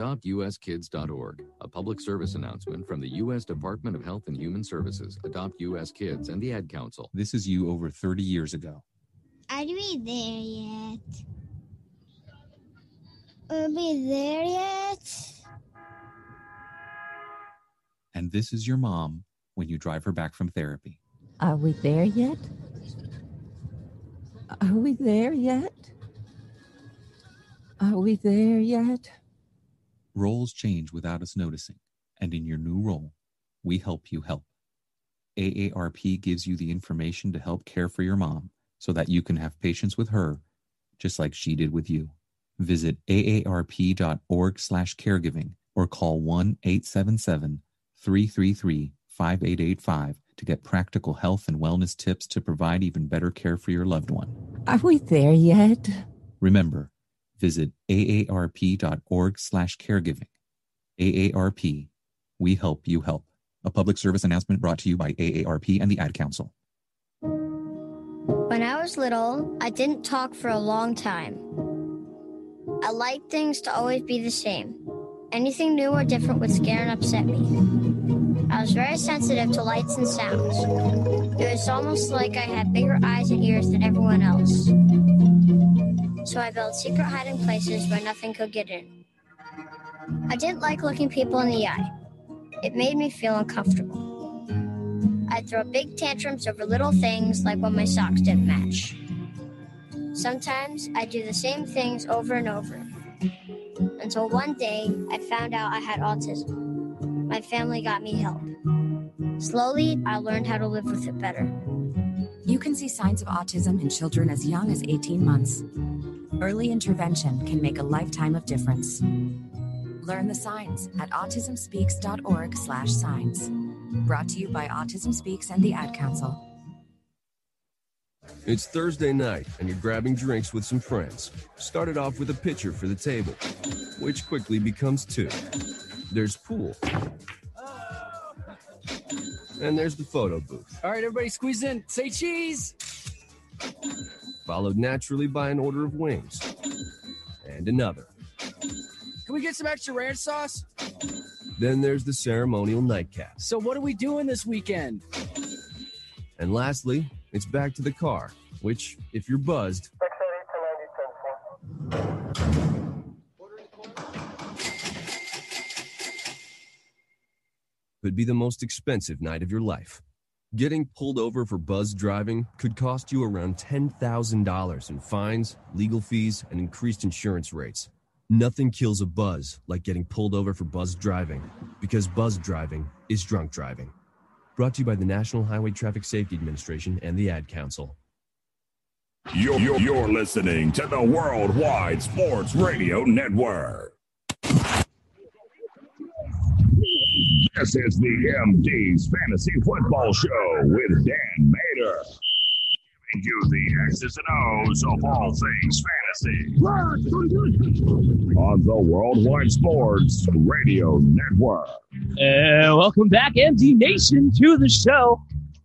AdoptUSKids.org, a public service announcement from the U.S. Department of Health and Human Services, Adopt U.S. Kids, and the Ad Council. This is you over 30 years ago. Are we there yet? Are we there yet? And this is your mom when you drive her back from therapy. Are we there yet? Are we there yet? Are we there yet? Roles change without us noticing, and in your new role, we help you help. AARP gives you the information to help care for your mom so that you can have patience with her, just like she did with you. Visit aarp.org/caregiving or call 1-877-333-5885 to get practical health and wellness tips to provide even better care for your loved one. Are we there yet? Remember, visit aarp.org slash caregiving. AARP, we help you help. A public service announcement brought to you by AARP and the Ad Council. When I was little, I didn't talk for a long time. I liked things to always be the same. Anything new or different would scare and upset me. I was very sensitive to lights and sounds. It was almost like I had bigger eyes and ears than everyone else. So I built secret hiding places where nothing could get in. I didn't like looking people in the eye. It made me feel uncomfortable. I'd throw big tantrums over little things like when my socks didn't match. Sometimes I'd do the same things over and over. Until one day I found out I had autism. My family got me help. Slowly, I learned how to live with it better. You can see signs of autism in children as young as 18 months. Early intervention can make a lifetime of difference. Learn the signs at autismspeaks.org/signs. Brought to you by Autism Speaks and the Ad Council. It's Thursday night, and you're grabbing drinks with some friends. Started off with a pitcher for the table, which quickly becomes two. There's pool. And there's the photo booth, All right, everybody squeeze in. Say cheese. Followed naturally by an order of wings. And another. Can we get some extra ranch sauce? Then there's the ceremonial nightcap. So, what are we doing this weekend? And lastly, it's back to the car, which, if you're buzzed, could be the most expensive night of your life. Getting pulled over for buzz driving could cost you around $10,000 in fines, legal fees, and increased insurance rates. Nothing kills a buzz like getting pulled over for buzz driving, because buzz driving is drunk driving. Brought to you by the National Highway Traffic Safety Administration and the Ad Council. You're, you're, you're listening to the Worldwide Sports Radio Network. This is the MD's Fantasy Football Show with Dan Mater. Giving you the X's and O's of all things fantasy. On the Worldwide Sports Radio Network. And welcome back, MD Nation, to the show.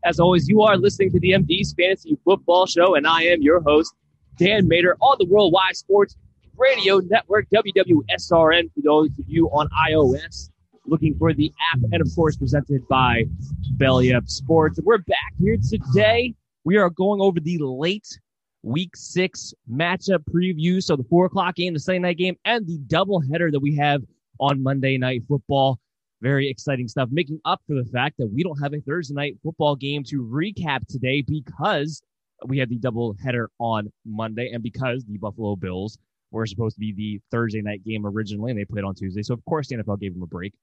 As always, you are listening to the MD's Fantasy Football Show, and I am your host, Dan Mater, on the Worldwide Sports Radio Network, WWSRN, for those of you on iOS looking for the app, and of course, presented by Belly Up Sports. We're back here today. We are going over the late week six matchup preview. So the four o'clock game, the Sunday night game, and the doubleheader that we have on Monday Night Football. Very exciting stuff, making up for the fact that we don't have a Thursday night football game to recap today because we had the double header on Monday and because the Buffalo Bills were supposed to be the Thursday night game originally and they played on Tuesday. So, of course, the NFL gave them a break.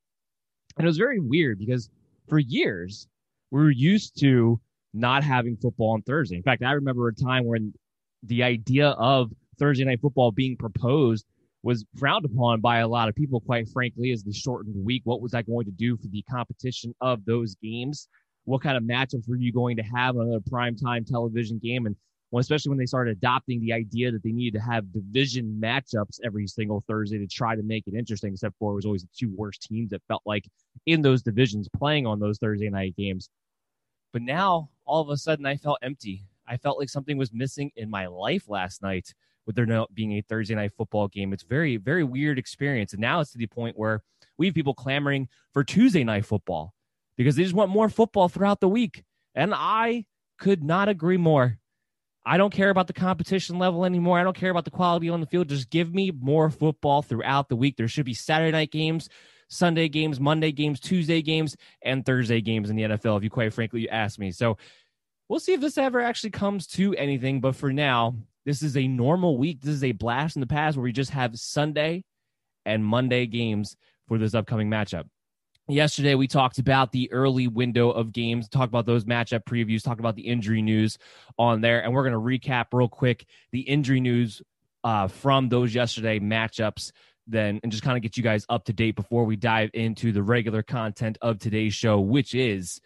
And it was very weird because for years, we were used to not having football on Thursday. In fact, I remember a time when the idea of Thursday night football being proposed was frowned upon by a lot of people, quite frankly, as the shortened week. What was that going to do for the competition of those games? What kind of matchups were you going to have on another primetime television game? And well, especially when they started adopting the idea that they needed to have division matchups every single Thursday to try to make it interesting, except for it was always the two worst teams that felt like in those divisions playing on those Thursday night games. But now all of a sudden I felt empty. I felt like something was missing in my life last night with there not being a Thursday night football game. It's very, very weird experience. And now it's to the point where we have people clamoring for Tuesday night football because they just want more football throughout the week. And I could not agree more. I don't care about the competition level anymore. I don't care about the quality on the field. Just give me more football throughout the week. There should be Saturday night games, Sunday games, Monday games, Tuesday games, and Thursday games in the NFL, if you quite frankly you ask me. So we'll see if this ever actually comes to anything. But for now, this is a normal week. This is a blast in the past where we just have Sunday and Monday games for this upcoming matchup. Yesterday, we talked about the early window of games, talked about those matchup previews, talked about the injury news on there. And we're going to recap real quick the injury news uh, from those yesterday matchups then and just kind of get you guys up to date before we dive into the regular content of today's show, which is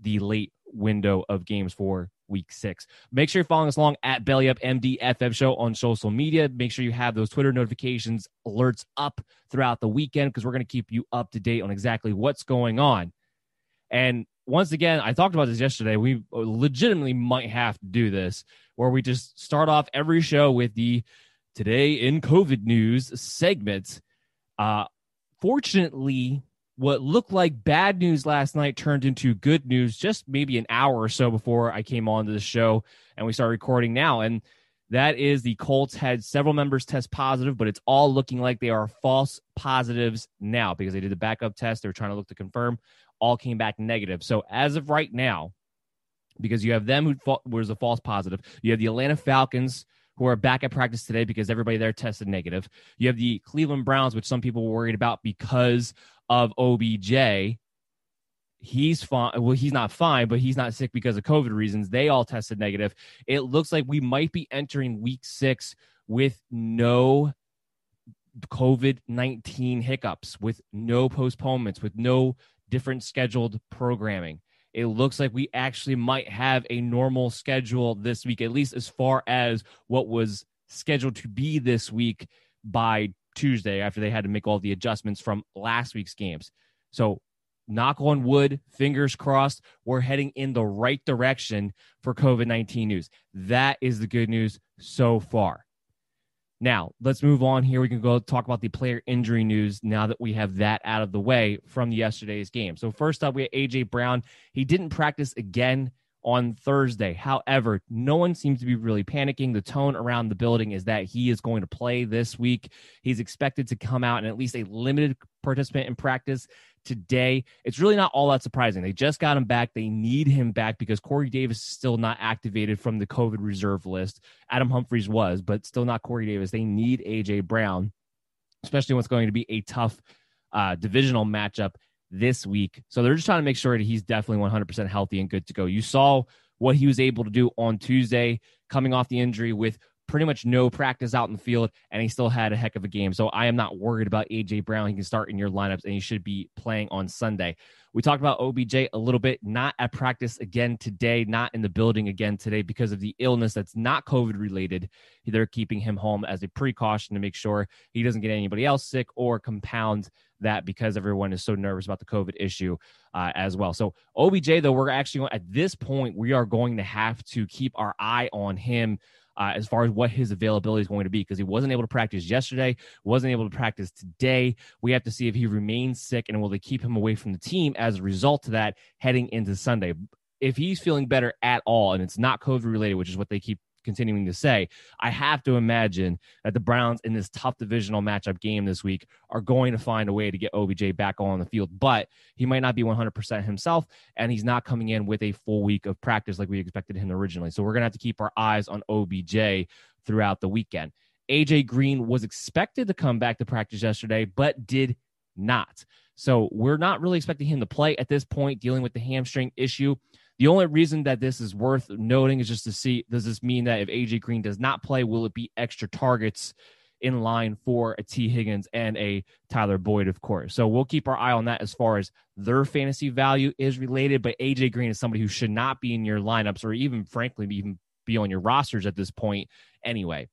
the late window of games for week six. Make sure you're following us along at Belly Up MD FM show on social media. Make sure you have those Twitter notifications alerts up throughout the weekend because we're going to keep you up to date on exactly what's going on. And once again, I talked about this yesterday. We legitimately might have to do this where we just start off every show with the today in COVID news segment. Uh, fortunately, what looked like bad news last night turned into good news just maybe an hour or so before I came on to the show and we started recording now. And that is the Colts had several members test positive, but it's all looking like they are false positives now because they did the backup test. They were trying to look to confirm. All came back negative. So as of right now, because you have them who was a false positive, you have the Atlanta Falcons who are back at practice today because everybody there tested negative. You have the Cleveland Browns, which some people were worried about because of OBJ. He's fine. Well, he's not fine, but he's not sick because of COVID reasons. They all tested negative. It looks like we might be entering week six with no COVID 19 hiccups, with no postponements, with no different scheduled programming. It looks like we actually might have a normal schedule this week, at least as far as what was scheduled to be this week by Tuesday after they had to make all the adjustments from last week's games. So, knock on wood, fingers crossed, we're heading in the right direction for COVID 19 news. That is the good news so far. Now, let's move on here. We can go talk about the player injury news now that we have that out of the way from yesterday's game. So, first up, we have AJ Brown. He didn't practice again on Thursday. However, no one seems to be really panicking. The tone around the building is that he is going to play this week. He's expected to come out and at least a limited participant in practice today. It's really not all that surprising. They just got him back. They need him back because Corey Davis is still not activated from the COVID reserve list. Adam Humphries was, but still not Corey Davis. They need AJ Brown. especially what's going to be a tough uh, divisional matchup this week. So they're just trying to make sure that he's definitely 100% healthy and good to go. You saw what he was able to do on Tuesday, coming off the injury with pretty much no practice out in the field, and he still had a heck of a game. So I am not worried about AJ Brown. He can start in your lineups, and he should be playing on Sunday. We talked about OBJ a little bit, not at practice again today, not in the building again today because of the illness that's not COVID related. They're keeping him home as a precaution to make sure he doesn't get anybody else sick or compound that because everyone is so nervous about the COVID issue uh, as well. So OBJ, though, we're actually at this point we are going to have to keep our eye on him uh, as far as what his availability is going to be because he wasn't able to practice yesterday, wasn't able to practice today. We have to see if he remains sick and will they keep him away from the team as a result of that heading into Sunday. If he's feeling better at all and it's not COVID related, which is what they keep continuing to say, I have to imagine that the Browns in this tough divisional matchup game this week are going to find a way to get OBJ back on the field. But he might not be 100% himself, and he's not coming in with a full week of practice like we expected him originally. So we're going to have to keep our eyes on OBJ throughout the weekend. AJ Green was expected to come back to practice yesterday, but did not. So we're not really expecting him to play at this point, dealing with the hamstring issue. The only reason that this is worth noting is just to see does this mean that if AJ Green does not play, will it be extra targets in line for a Tee Higgins and a Tyler Boyd, of course? So we'll keep our eye on that as far as their fantasy value is related. But AJ Green is somebody who should not be in your lineups or even, frankly, even be on your rosters at this point anyway.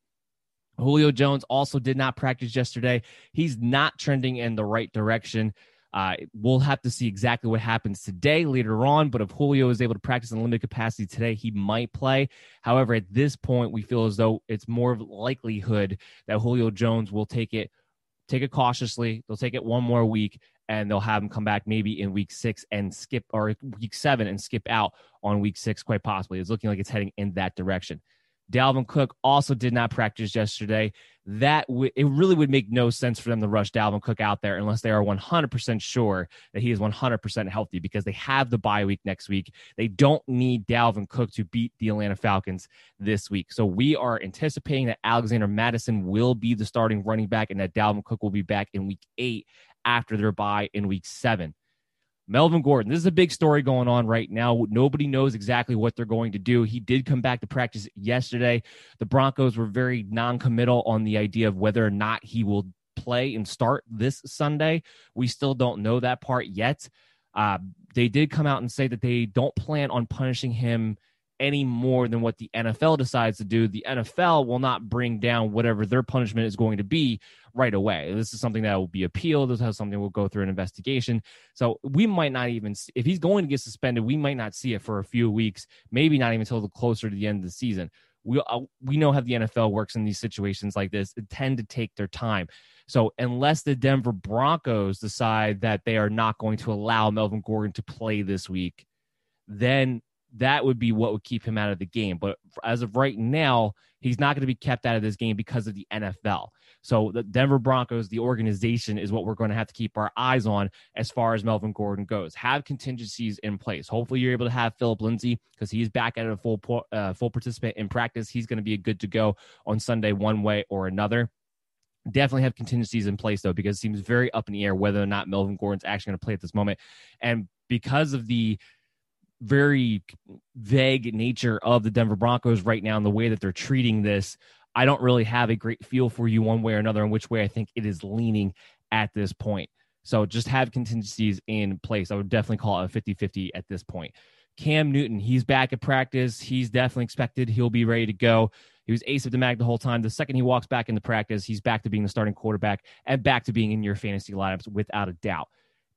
Julio Jones also did not practice yesterday. He's not trending in the right direction. Uh, we'll have to see exactly what happens today later on. But if Julio is able to practice in limited capacity today, he might play. However, at this point, we feel as though it's more of likelihood that Julio Jones will take it take it cautiously. They'll take it one more week and they'll have him come back maybe in week six and skip or week seven and skip out on week six, quite possibly. It's looking like it's heading in that direction. Dalvin Cook also did not practice yesterday. That w- it really would make no sense for them to rush Dalvin Cook out there unless they are 100% sure that he is 100% healthy because they have the bye week next week. They don't need Dalvin Cook to beat the Atlanta Falcons this week. So we are anticipating that Alexander Mattison will be the starting running back and that Dalvin Cook will be back in week eight after their bye in week seven. Melvin Gordon, this is a big story going on right now. Nobody knows exactly what they're going to do. He did come back to practice yesterday. The Broncos were very non committal on the idea of whether or not he will play and start this Sunday. We still don't know that part yet. Uh, they did come out and say that they don't plan on punishing him any more than what the NFL decides to do. The NFL will not bring down whatever their punishment is going to be right away. This is something that will be appealed. This is something we'll go through an investigation. So we might not even, if he's going to get suspended, we might not see it for a few weeks, maybe not even until the closer to the end of the season. We, uh, we know how the NFL works in these situations like this. It tend to take their time. So unless the Denver Broncos decide that they are not going to allow Melvin Gordon to play this week, then that would be what would keep him out of the game. But as of right now, he's not going to be kept out of this game because of the NFL. So the Denver Broncos, the organization, is what we're going to have to keep our eyes on as far as Melvin Gordon goes. Have contingencies in place. Hopefully, you're able to have Philip Lindsay because he's back at a full uh, full participant in practice. He's going to be a good to go on Sunday, one way or another. Definitely have contingencies in place though, because it seems very up in the air whether or not Melvin Gordon's actually going to play at this moment, and because of the very vague nature of the Denver Broncos right now and the way that they're treating this, I don't really have a great feel for you one way or another in which way I think it is leaning at this point. So just have contingencies in place. I would definitely call it a 50 50 at this point. Cam Newton, he's back at practice. He's definitely expected. He'll be ready to go. He was ace of the mag the whole time. The second he walks back into practice, he's back to being the starting quarterback and back to being in your fantasy lineups without a doubt.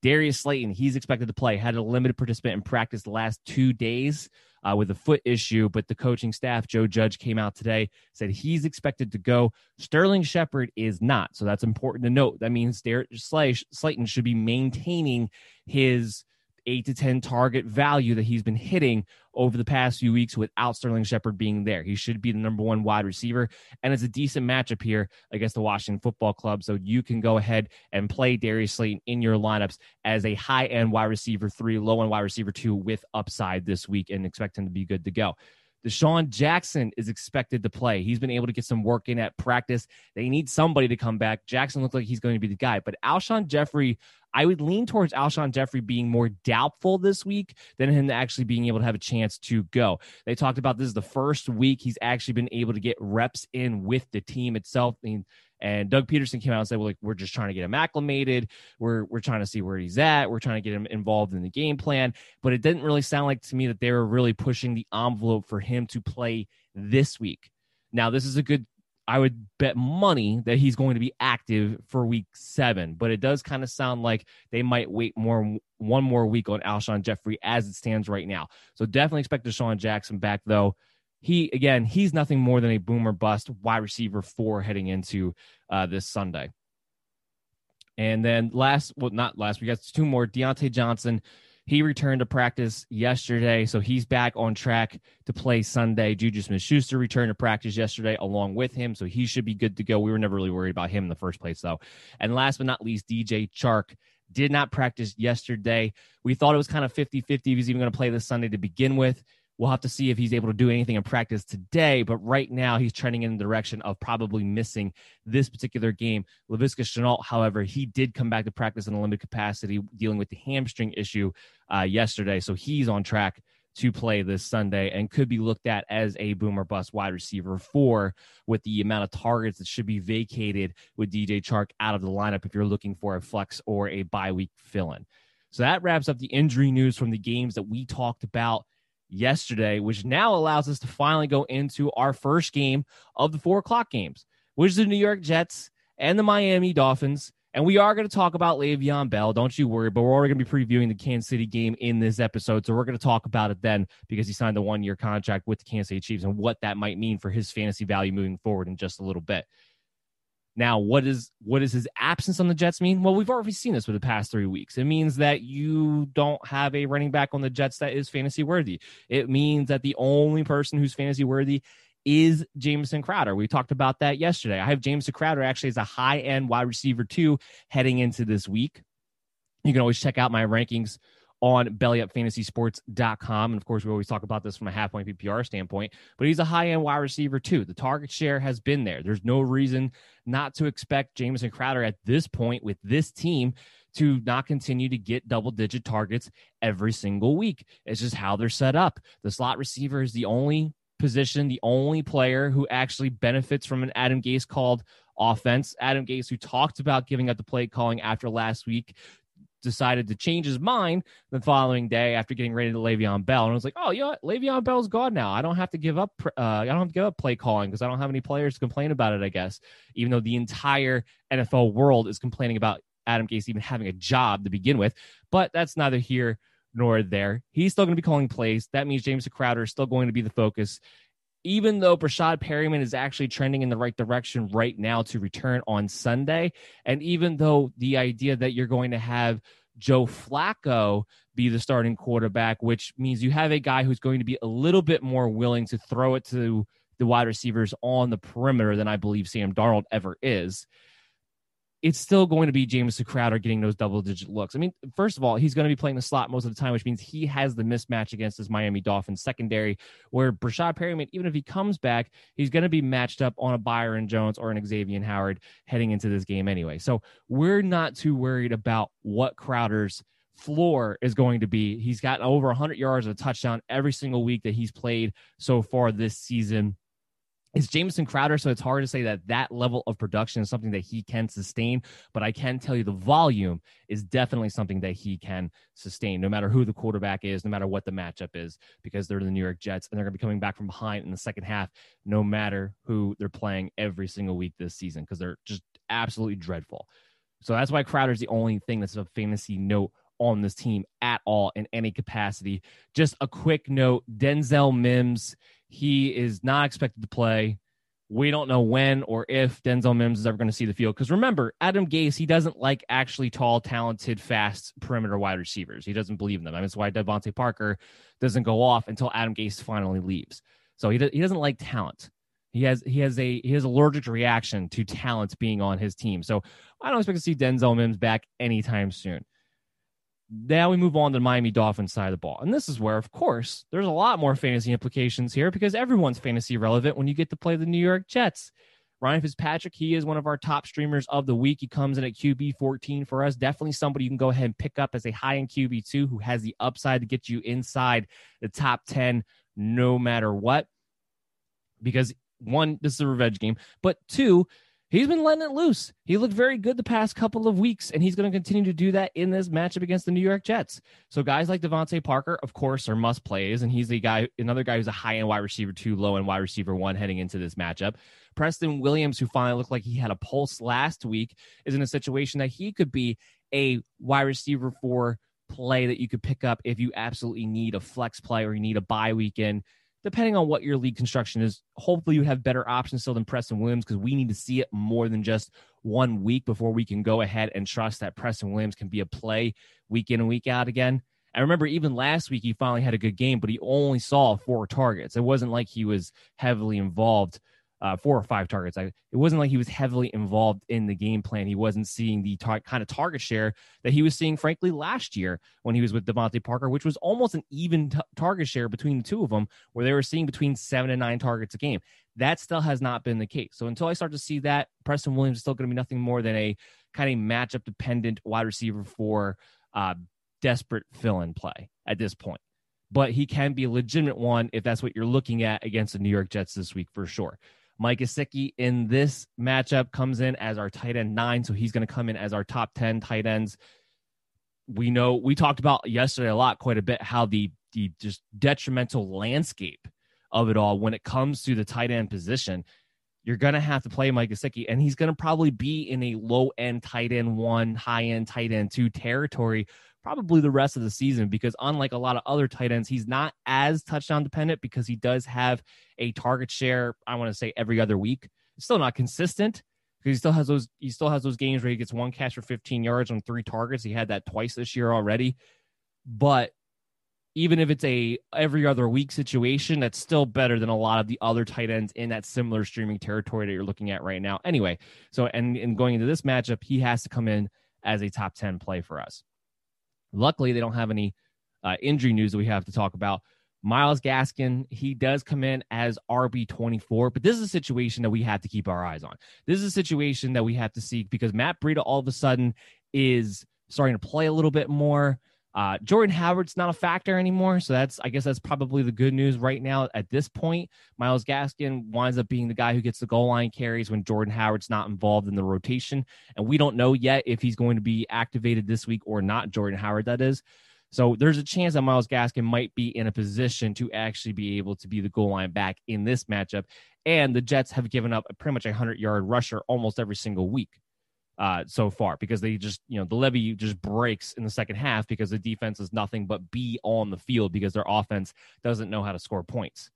Darius Slayton, he's expected to play, had a limited participant in practice the last two days uh, with a foot issue, but the coaching staff, Joe Judge, came out today, said he's expected to go. Sterling Shepard is not. So that's important to note. That means Darius Slayton should be maintaining his eight to 10 target value that he's been hitting over the past few weeks without Sterling Shepard being there. He should be the number one wide receiver. And it's a decent matchup here against the Washington football club. So you can go ahead and play Darius Slayton in your lineups as a high end wide receiver three, low end wide receiver two with upside this week and expect him to be good to go. DeSean Jackson is expected to play. He's been able to get some work in at practice. They need somebody to come back. Jackson looks like he's going to be the guy, but Alshon Jeffery. I would lean towards Alshon Jeffery being more doubtful this week than him actually being able to have a chance to go. They talked about this is the first week he's actually been able to get reps in with the team itself. I mean, and Doug Pederson came out and said, "Well, like we're just trying to get him acclimated. We're we're trying to see where he's at. We're trying to get him involved in the game plan." But it didn't really sound like to me that they were really pushing the envelope for him to play this week. Now, this is a good. I would bet money that he's going to be active for week seven, but it does kind of sound like they might wait more one more week on Alshon Jeffery as it stands right now. So definitely expect DeSean Jackson back though he again he's nothing more than a boomer bust wide receiver four heading into uh, this Sunday. And then last, well, not last, we got two more. Diontae Johnson, he returned to practice yesterday, so he's back on track to play Sunday. Juju Smith Schuster returned to practice yesterday along with him, so he should be good to go. We were never really worried about him in the first place, though. And last but not least, DJ Chark did not practice yesterday. We thought it was kind of 50 50 if he's even going to play this Sunday to begin with. We'll have to see if he's able to do anything in practice today, but right now he's trending in the direction of probably missing this particular game. Laviska Shenault, however, he did come back to practice in a limited capacity, dealing with the hamstring issue uh, yesterday, so he's on track to play this Sunday and could be looked at as a boomer bust wide receiver four with the amount of targets that should be vacated with DJ Chark out of the lineup if you're looking for a flex or a bye week fill in. So that wraps up the injury news from the games that we talked about yesterday, which now allows us to finally go into our first game of the four o'clock games, which is the New York Jets and the Miami Dolphins. And we are going to talk about Le'Veon Bell. Don't you worry. But we're already going to be previewing the Kansas City game in this episode. So we're going to talk about it then because he signed a one year contract with the Kansas City Chiefs and what that might mean for his fantasy value moving forward in just a little bit. Now, what is what does his absence on the Jets mean? Well, we've already seen this for the past three weeks. It means that you don't have a running back on the Jets that is fantasy worthy. It means that the only person who's fantasy worthy is Jamison Crowder. We talked about that yesterday. I have Jamison Crowder actually as a high end wide receiver too heading into this week. You can always check out my rankings on bellyupfantasysports.com. And of course, we always talk about this from a half point PPR standpoint, but he's a high end wide receiver too. The target share has been there. There's no reason not to expect Jamison Crowder at this point with this team to not continue to get double digit targets every single week. It's just how they're set up. The slot receiver is the only position, the only player who actually benefits from an Adam Gase called offense. Adam Gase, who talked about giving up the play calling after last week, decided to change his mind the following day after getting rid of Le'Veon Bell. And I was like, oh, you know what? Le'Veon Bell's gone now. I don't have to give up. Uh, I don't have to give up play calling because I don't have any players to complain about it. I guess, even though the entire NFL world is complaining about Adam Gase even having a job to begin with. But that's neither here nor there. He's still going to be calling plays. That means James Crowder is still going to be the focus even though Breshad Perriman is actually trending in the right direction right now to return on Sunday, and even though the idea that you're going to have Joe Flacco be the starting quarterback, which means you have a guy who's going to be a little bit more willing to throw it to the wide receivers on the perimeter than I believe Sam Darnold ever is it's still going to be Jamison Crowder getting those double digit looks. I mean, first of all, he's going to be playing the slot most of the time, which means he has the mismatch against his Miami Dolphins secondary, where Breshad Perriman, even if he comes back, he's going to be matched up on a Byron Jones or an Xavier Howard heading into this game anyway. So we're not too worried about what Crowder's floor is going to be. He's got over 100 yards of a touchdown every single week that he's played so far this season is Jamison Crowder, so it's hard to say that that level of production is something that he can sustain. But I can tell you the volume is definitely something that he can sustain, no matter who the quarterback is, no matter what the matchup is, because they're the New York Jets and they're going to be coming back from behind in the second half, no matter who they're playing every single week this season, because they're just absolutely dreadful. So that's why Crowder's the only thing that's a fantasy note on this team at all in any capacity. Just a quick note Denzel Mims he is not expected to play. We don't know when or if Denzel Mims is ever going to see the field. Because remember, Adam Gase, he doesn't like actually tall, talented, fast perimeter wide receivers. He doesn't believe in them. I mean, that's why DeVante Parker doesn't go off until Adam Gase finally leaves. So he, he doesn't like talent. He has he has a he has allergic reaction to talent being on his team. So I don't expect to see Denzel Mims back anytime soon. Now we move on to the Miami Dolphins side of the ball. And this is where, of course, there's a lot more fantasy implications here because everyone's fantasy relevant when you get to play the New York Jets. Ryan Fitzpatrick, he is one of our top streamers of the week. He comes in at QB 14 for us. Definitely somebody you can go ahead and pick up as a high end QB2 who has the upside to get you inside the top 10 no matter what. Because one, this is a revenge game, but two, he's been letting it loose. He looked very good the past couple of weeks, and he's going to continue to do that in this matchup against the New York Jets. So guys like DeVante Parker, of course, are must plays, and he's a guy, another guy who's a high end wide receiver two, low end wide receiver one heading into this matchup. Preston Williams, who finally looked like he had a pulse last week, is in a situation that he could be a wide receiver for play that you could pick up if you absolutely need a flex play or you need a bye weekend depending on what your league construction is, hopefully you have better options still than Preston Williams because we need to see it more than just one week before we can go ahead and trust that Preston Williams can be a play week in and week out again. I remember even last week he finally had a good game, but he only saw four targets. It wasn't like he was heavily involved uh, four or five targets. I, it wasn't like he was heavily involved in the game plan. He wasn't seeing the tar- kind of target share that he was seeing, frankly, last year when he was with DeVante Parker, which was almost an even t- target share between the two of them, where they were seeing between seven and nine targets a game. That still has not been the case. So until I start to see that, Preston Williams is still going to be nothing more than a kind of matchup dependent wide receiver for uh, desperate fill in play at this point but he can be a legitimate one if that's what you're looking at against the New York Jets this week for sure. Mike Gesicki in this matchup comes in as our tight end nine, so he's going to come in as our top 10 tight ends. We know we talked about yesterday a lot, quite a bit, how the the just detrimental landscape of it all when it comes to the tight end position. You're going to have to play Mike Gesicki, and he's going to probably be in a low end tight end one, high end tight end two territory probably the rest of the season because unlike a lot of other tight ends, he's not as touchdown dependent because he does have a target share, I want to say every other week. It's still not consistent because he still has those he still has those games where he gets one catch for 15 yards on three targets. He had that twice this year already. But even if it's a every other week situation, that's still better than a lot of the other tight ends in that similar streaming territory that you're looking at right now. Anyway, so and, and going into this matchup, he has to come in as a top 10 play for us. Luckily, they don't have any uh, injury news that we have to talk about. Myles Gaskin, he does come in as RB24, but this is a situation that we have to keep our eyes on. This is a situation that we have to see because Matt Breida all of a sudden is starting to play a little bit more. Uh, Jordan Howard's not a factor anymore, so that's I guess that's probably the good news right now at this point. Myles Gaskin winds up being the guy who gets the goal line carries when Jordan Howard's not involved in the rotation, and we don't know yet if he's going to be activated this week or not. Jordan Howard, that is. So there's a chance that Myles Gaskin might be in a position to actually be able to be the goal line back in this matchup. And the Jets have given up a pretty much a hundred yard rusher almost every single week uh, so far because they just, you know, the levee just breaks in the second half because the defense is nothing but be on the field because their offense doesn't know how to score points.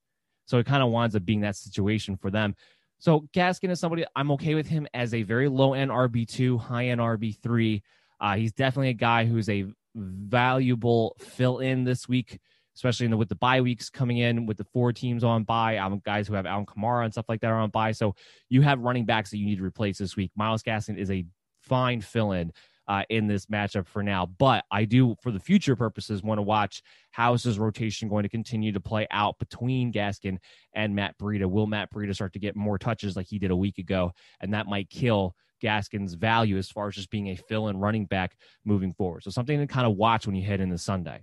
So it kind of winds up being that situation for them. So Gaskin is somebody I'm okay with him as a very low end RB2, high end RB3. Uh, he's definitely a guy who's a valuable fill in this week, especially the, with the bye weeks coming in with the four teams on bye. Um, guys who have Alvin Kamara and stuff like that are on bye. So you have running backs that you need to replace this week. Myles Gaskin is a fine fill in. Uh, in this matchup for now. But I do, for the future purposes, want to watch how is his rotation going to continue to play out between Gaskin and Matt Breida. Will Matt Breida start to get more touches like he did a week ago? And that might kill Gaskin's value as far as just being a fill in running back moving forward. So something to kind of watch when you head into Sunday.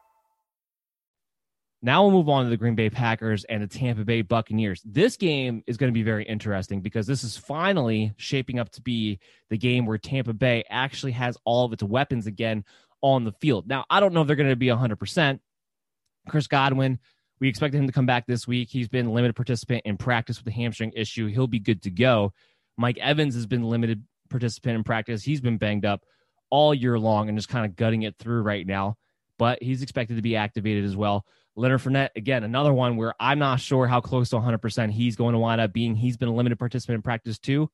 Now we'll move on to the Green Bay Packers and the Tampa Bay Buccaneers. This game is going to be very interesting because this is finally shaping up to be the game where Tampa Bay actually has all of its weapons again on the field. Now, I don't know if they're going to be 100%. Chris Godwin, we expect him to come back this week. He's been limited participant in practice with the hamstring issue. He'll be good to go. Mike Evans has been limited participant in practice. He's been banged up all year long and just kind of gutting it through right now, but he's expected to be activated as well. Leonard Fournette, again, another one where I'm not sure how close to 100% he's going to wind up being. He's been a limited participant in practice too,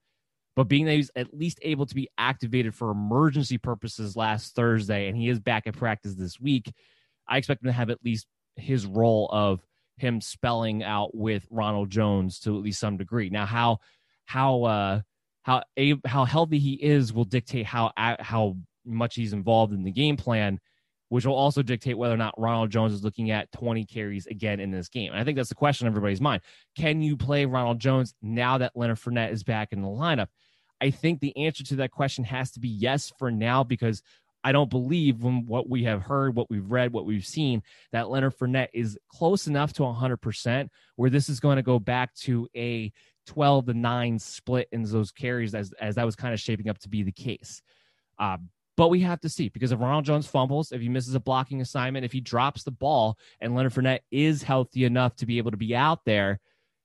but being that he's at least able to be activated for emergency purposes last Thursday and he is back at practice this week, I expect him to have at least his role of him spelling out with Ronald Jones to at least some degree. Now, how how uh, how how healthy he is will dictate how how much he's involved in the game plan which will also dictate whether or not Ronald Jones is looking at 20 carries again in this game. And I think that's the question on everybody's mind. Can you play Ronald Jones now that Leonard Fournette is back in the lineup? I think the answer to that question has to be yes for now because I don't believe from what we have heard, what we've read, what we've seen, that Leonard Fournette is close enough to 100% where this is going to go back to a 12 to 9 split in those carries as, as that was kind of shaping up to be the case. Um, but we have to see because if Ronald Jones fumbles, if he misses a blocking assignment, if he drops the ball, and Leonard Fournette is healthy enough to be able to be out there,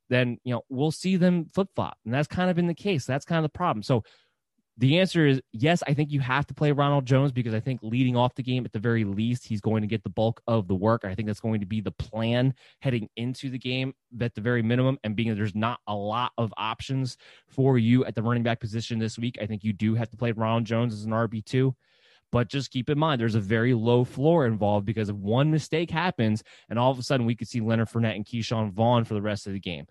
then you know we'll see them flip flop, and that's kind of been the case. That's kind of the problem. So the answer is yes. I think you have to play Ronald Jones because I think leading off the game at the very least, he's going to get the bulk of the work. I think that's going to be the plan heading into the game at the very minimum. And being that there's not a lot of options for you at the running back position this week, I think you do have to play Ronald Jones as an RB two. But just keep in mind, there's a very low floor involved because if one mistake happens, and all of a sudden we could see Leonard Fournette and Ke'Shawn Vaughn for the rest of the game.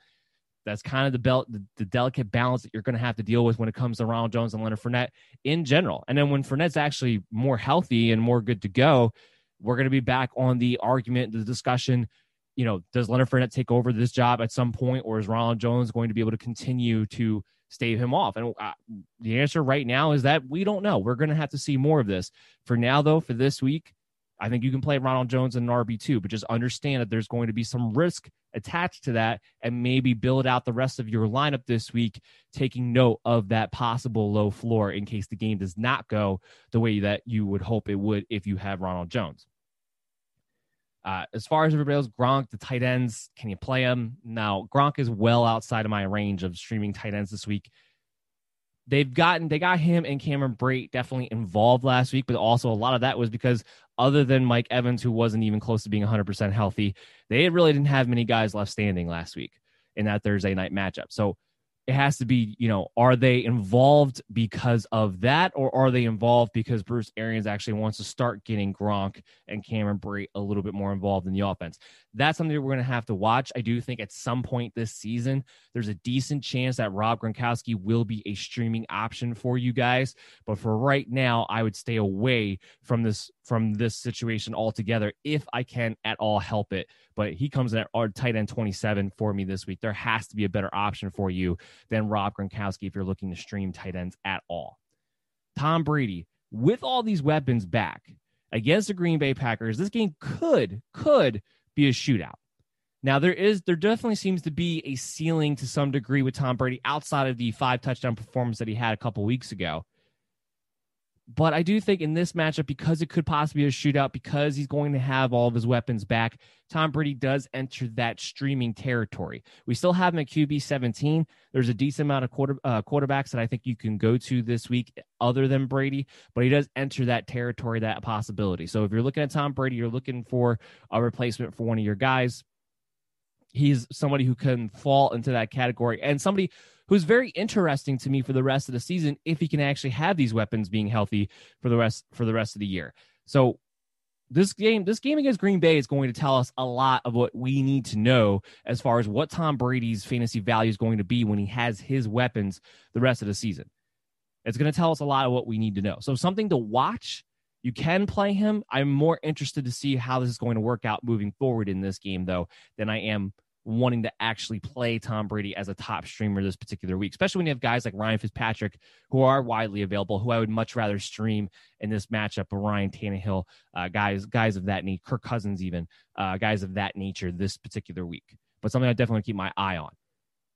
That's kind of the belt, the, the delicate balance that you're going to have to deal with when it comes to Ronald Jones and Leonard Fournette in general. And then when Fournette's actually more healthy and more good to go, we're going to be back on the argument, the discussion. You know, does Leonard Fournette take over this job at some point, or is Ronald Jones going to be able to continue to stave him off? And uh, the answer right now is that we don't know. We're going to have to see more of this. For now, though, for this week, I think you can play Ronald Jones in an RB2, but just understand that there's going to be some risk attached to that and maybe build out the rest of your lineup this week, taking note of that possible low floor in case the game does not go the way that you would hope it would if you have Ronald Jones. Uh, as far as everybody else, Gronk, the tight ends, can you play him? Now, Gronk is well outside of my range of streaming tight ends this week they've gotten they got him and Cameron Brate definitely involved last week, but also a lot of that was because other than Mike Evans, who wasn't even close to being 100% healthy, they really didn't have many guys left standing last week in that Thursday night matchup. So it has to be, you know, are they involved because of that, or are they involved because Bruce Arians actually wants to start getting Gronk and Cameron Brate a little bit more involved in the offense? That's something that we're going to have to watch. I do think at some point this season, there's a decent chance that Rob Gronkowski will be a streaming option for you guys. But for right now, I would stay away from this from this situation altogether if I can at all help it. But he comes in at our tight end 27 for me this week. There has to be a better option for you than Rob Gronkowski if you're looking to stream tight ends at all. Tom Brady, with all these weapons back against the Green Bay Packers, this game could, could be a shootout. Now there is there definitely seems to be a ceiling to some degree with Tom Brady outside of the five touchdown performance that he had a couple weeks ago. But I do think in this matchup, because it could possibly be a shootout, because he's going to have all of his weapons back, Tom Brady does enter that streaming territory. We still have him at QB 17. There's a decent amount of quarter, uh, quarterbacks that I think you can go to this week other than Brady, but he does enter that territory, that possibility. So if you're looking at Tom Brady, you're looking for a replacement for one of your guys. He's somebody who can fall into that category and somebody who's very interesting to me for the rest of the season if he can actually have these weapons being healthy for the rest for the rest of the year. So this game this game against Green Bay is going to tell us a lot of what we need to know as far as what Tom Brady's fantasy value is going to be when he has his weapons the rest of the season. It's going to tell us a lot of what we need to know. So something to watch. You can play him. I'm more interested to see how this is going to work out moving forward in this game though than I am wanting to actually play Tom Brady as a top streamer this particular week, especially when you have guys like Ryan Fitzpatrick who are widely available, who I would much rather stream in this matchup of Ryan Tannehill, uh, guys, guys of that nature, Kirk Cousins, even uh, guys of that nature this particular week. But something I definitely keep my eye on.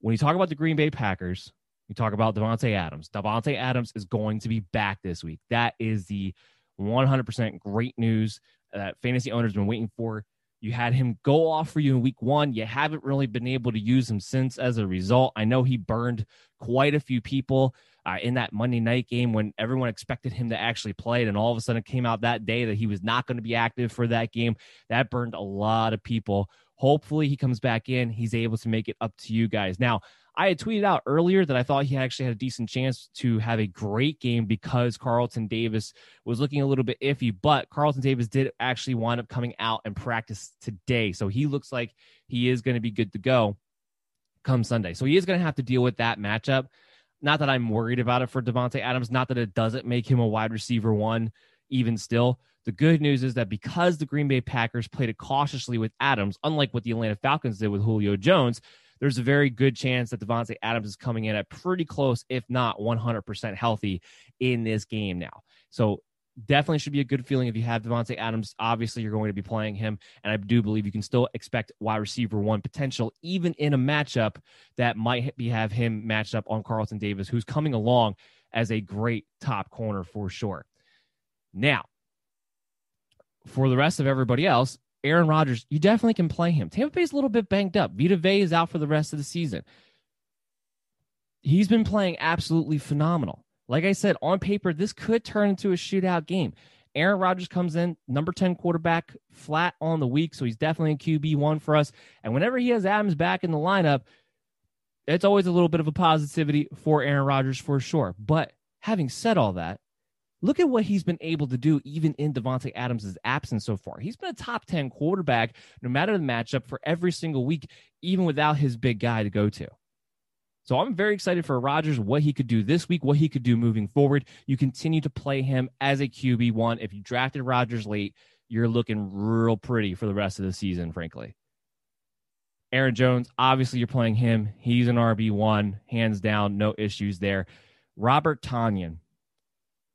When you talk about the Green Bay Packers, you talk about Davante Adams. Davante Adams is going to be back this week. That is the 100% great news that fantasy owners have been waiting for. You had him go off for you in week one. You haven't really been able to use him since as a result. I know he burned quite a few people uh, in that Monday night game when everyone expected him to actually play. And all of a sudden it came out that day that he was not going to be active for that game. That burned a lot of people. Hopefully he comes back in. He's able to make it up to you guys. Now, I had tweeted out earlier that I thought he actually had a decent chance to have a great game because Carlton Davis was looking a little bit iffy, but Carlton Davis did actually wind up coming out and practice today. So he looks like he is going to be good to go come Sunday. So he is going to have to deal with that matchup. Not that I'm worried about it for Davante Adams, not that it doesn't make him a wide receiver one, even still. The good news is that because the Green Bay Packers played it cautiously with Adams, unlike what the Atlanta Falcons did with Julio Jones, there's a very good chance that Davante Adams is coming in at pretty close, if not 100% healthy in this game now. So definitely should be a good feeling if you have Davante Adams. Obviously, you're going to be playing him, and I do believe you can still expect wide receiver one potential, even in a matchup that might be have him matched up on Carlton Davis, who's coming along as a great top corner for sure. Now, for the rest of everybody else, Aaron Rodgers, you definitely can play him. Tampa Bay's a little bit banged up. Vita Vea is out for the rest of the season. He's been playing absolutely phenomenal. Like I said, on paper, this could turn into a shootout game. Aaron Rodgers comes in, number 10 quarterback, flat on the week. So he's definitely a QB1 for us. And whenever he has Adams back in the lineup, it's always a little bit of a positivity for Aaron Rodgers for sure. But having said all that, Look at what he's been able to do even in Davante Adams' absence so far. He's been a top 10 quarterback no matter the matchup for every single week, even without his big guy to go to. So I'm very excited for Rodgers, what he could do this week, what he could do moving forward. You continue to play him as a QB1. If you drafted Rodgers late, you're looking real pretty for the rest of the season, frankly. Aaron Jones, obviously you're playing him. He's an RB1, hands down, no issues there. Robert Tonyan,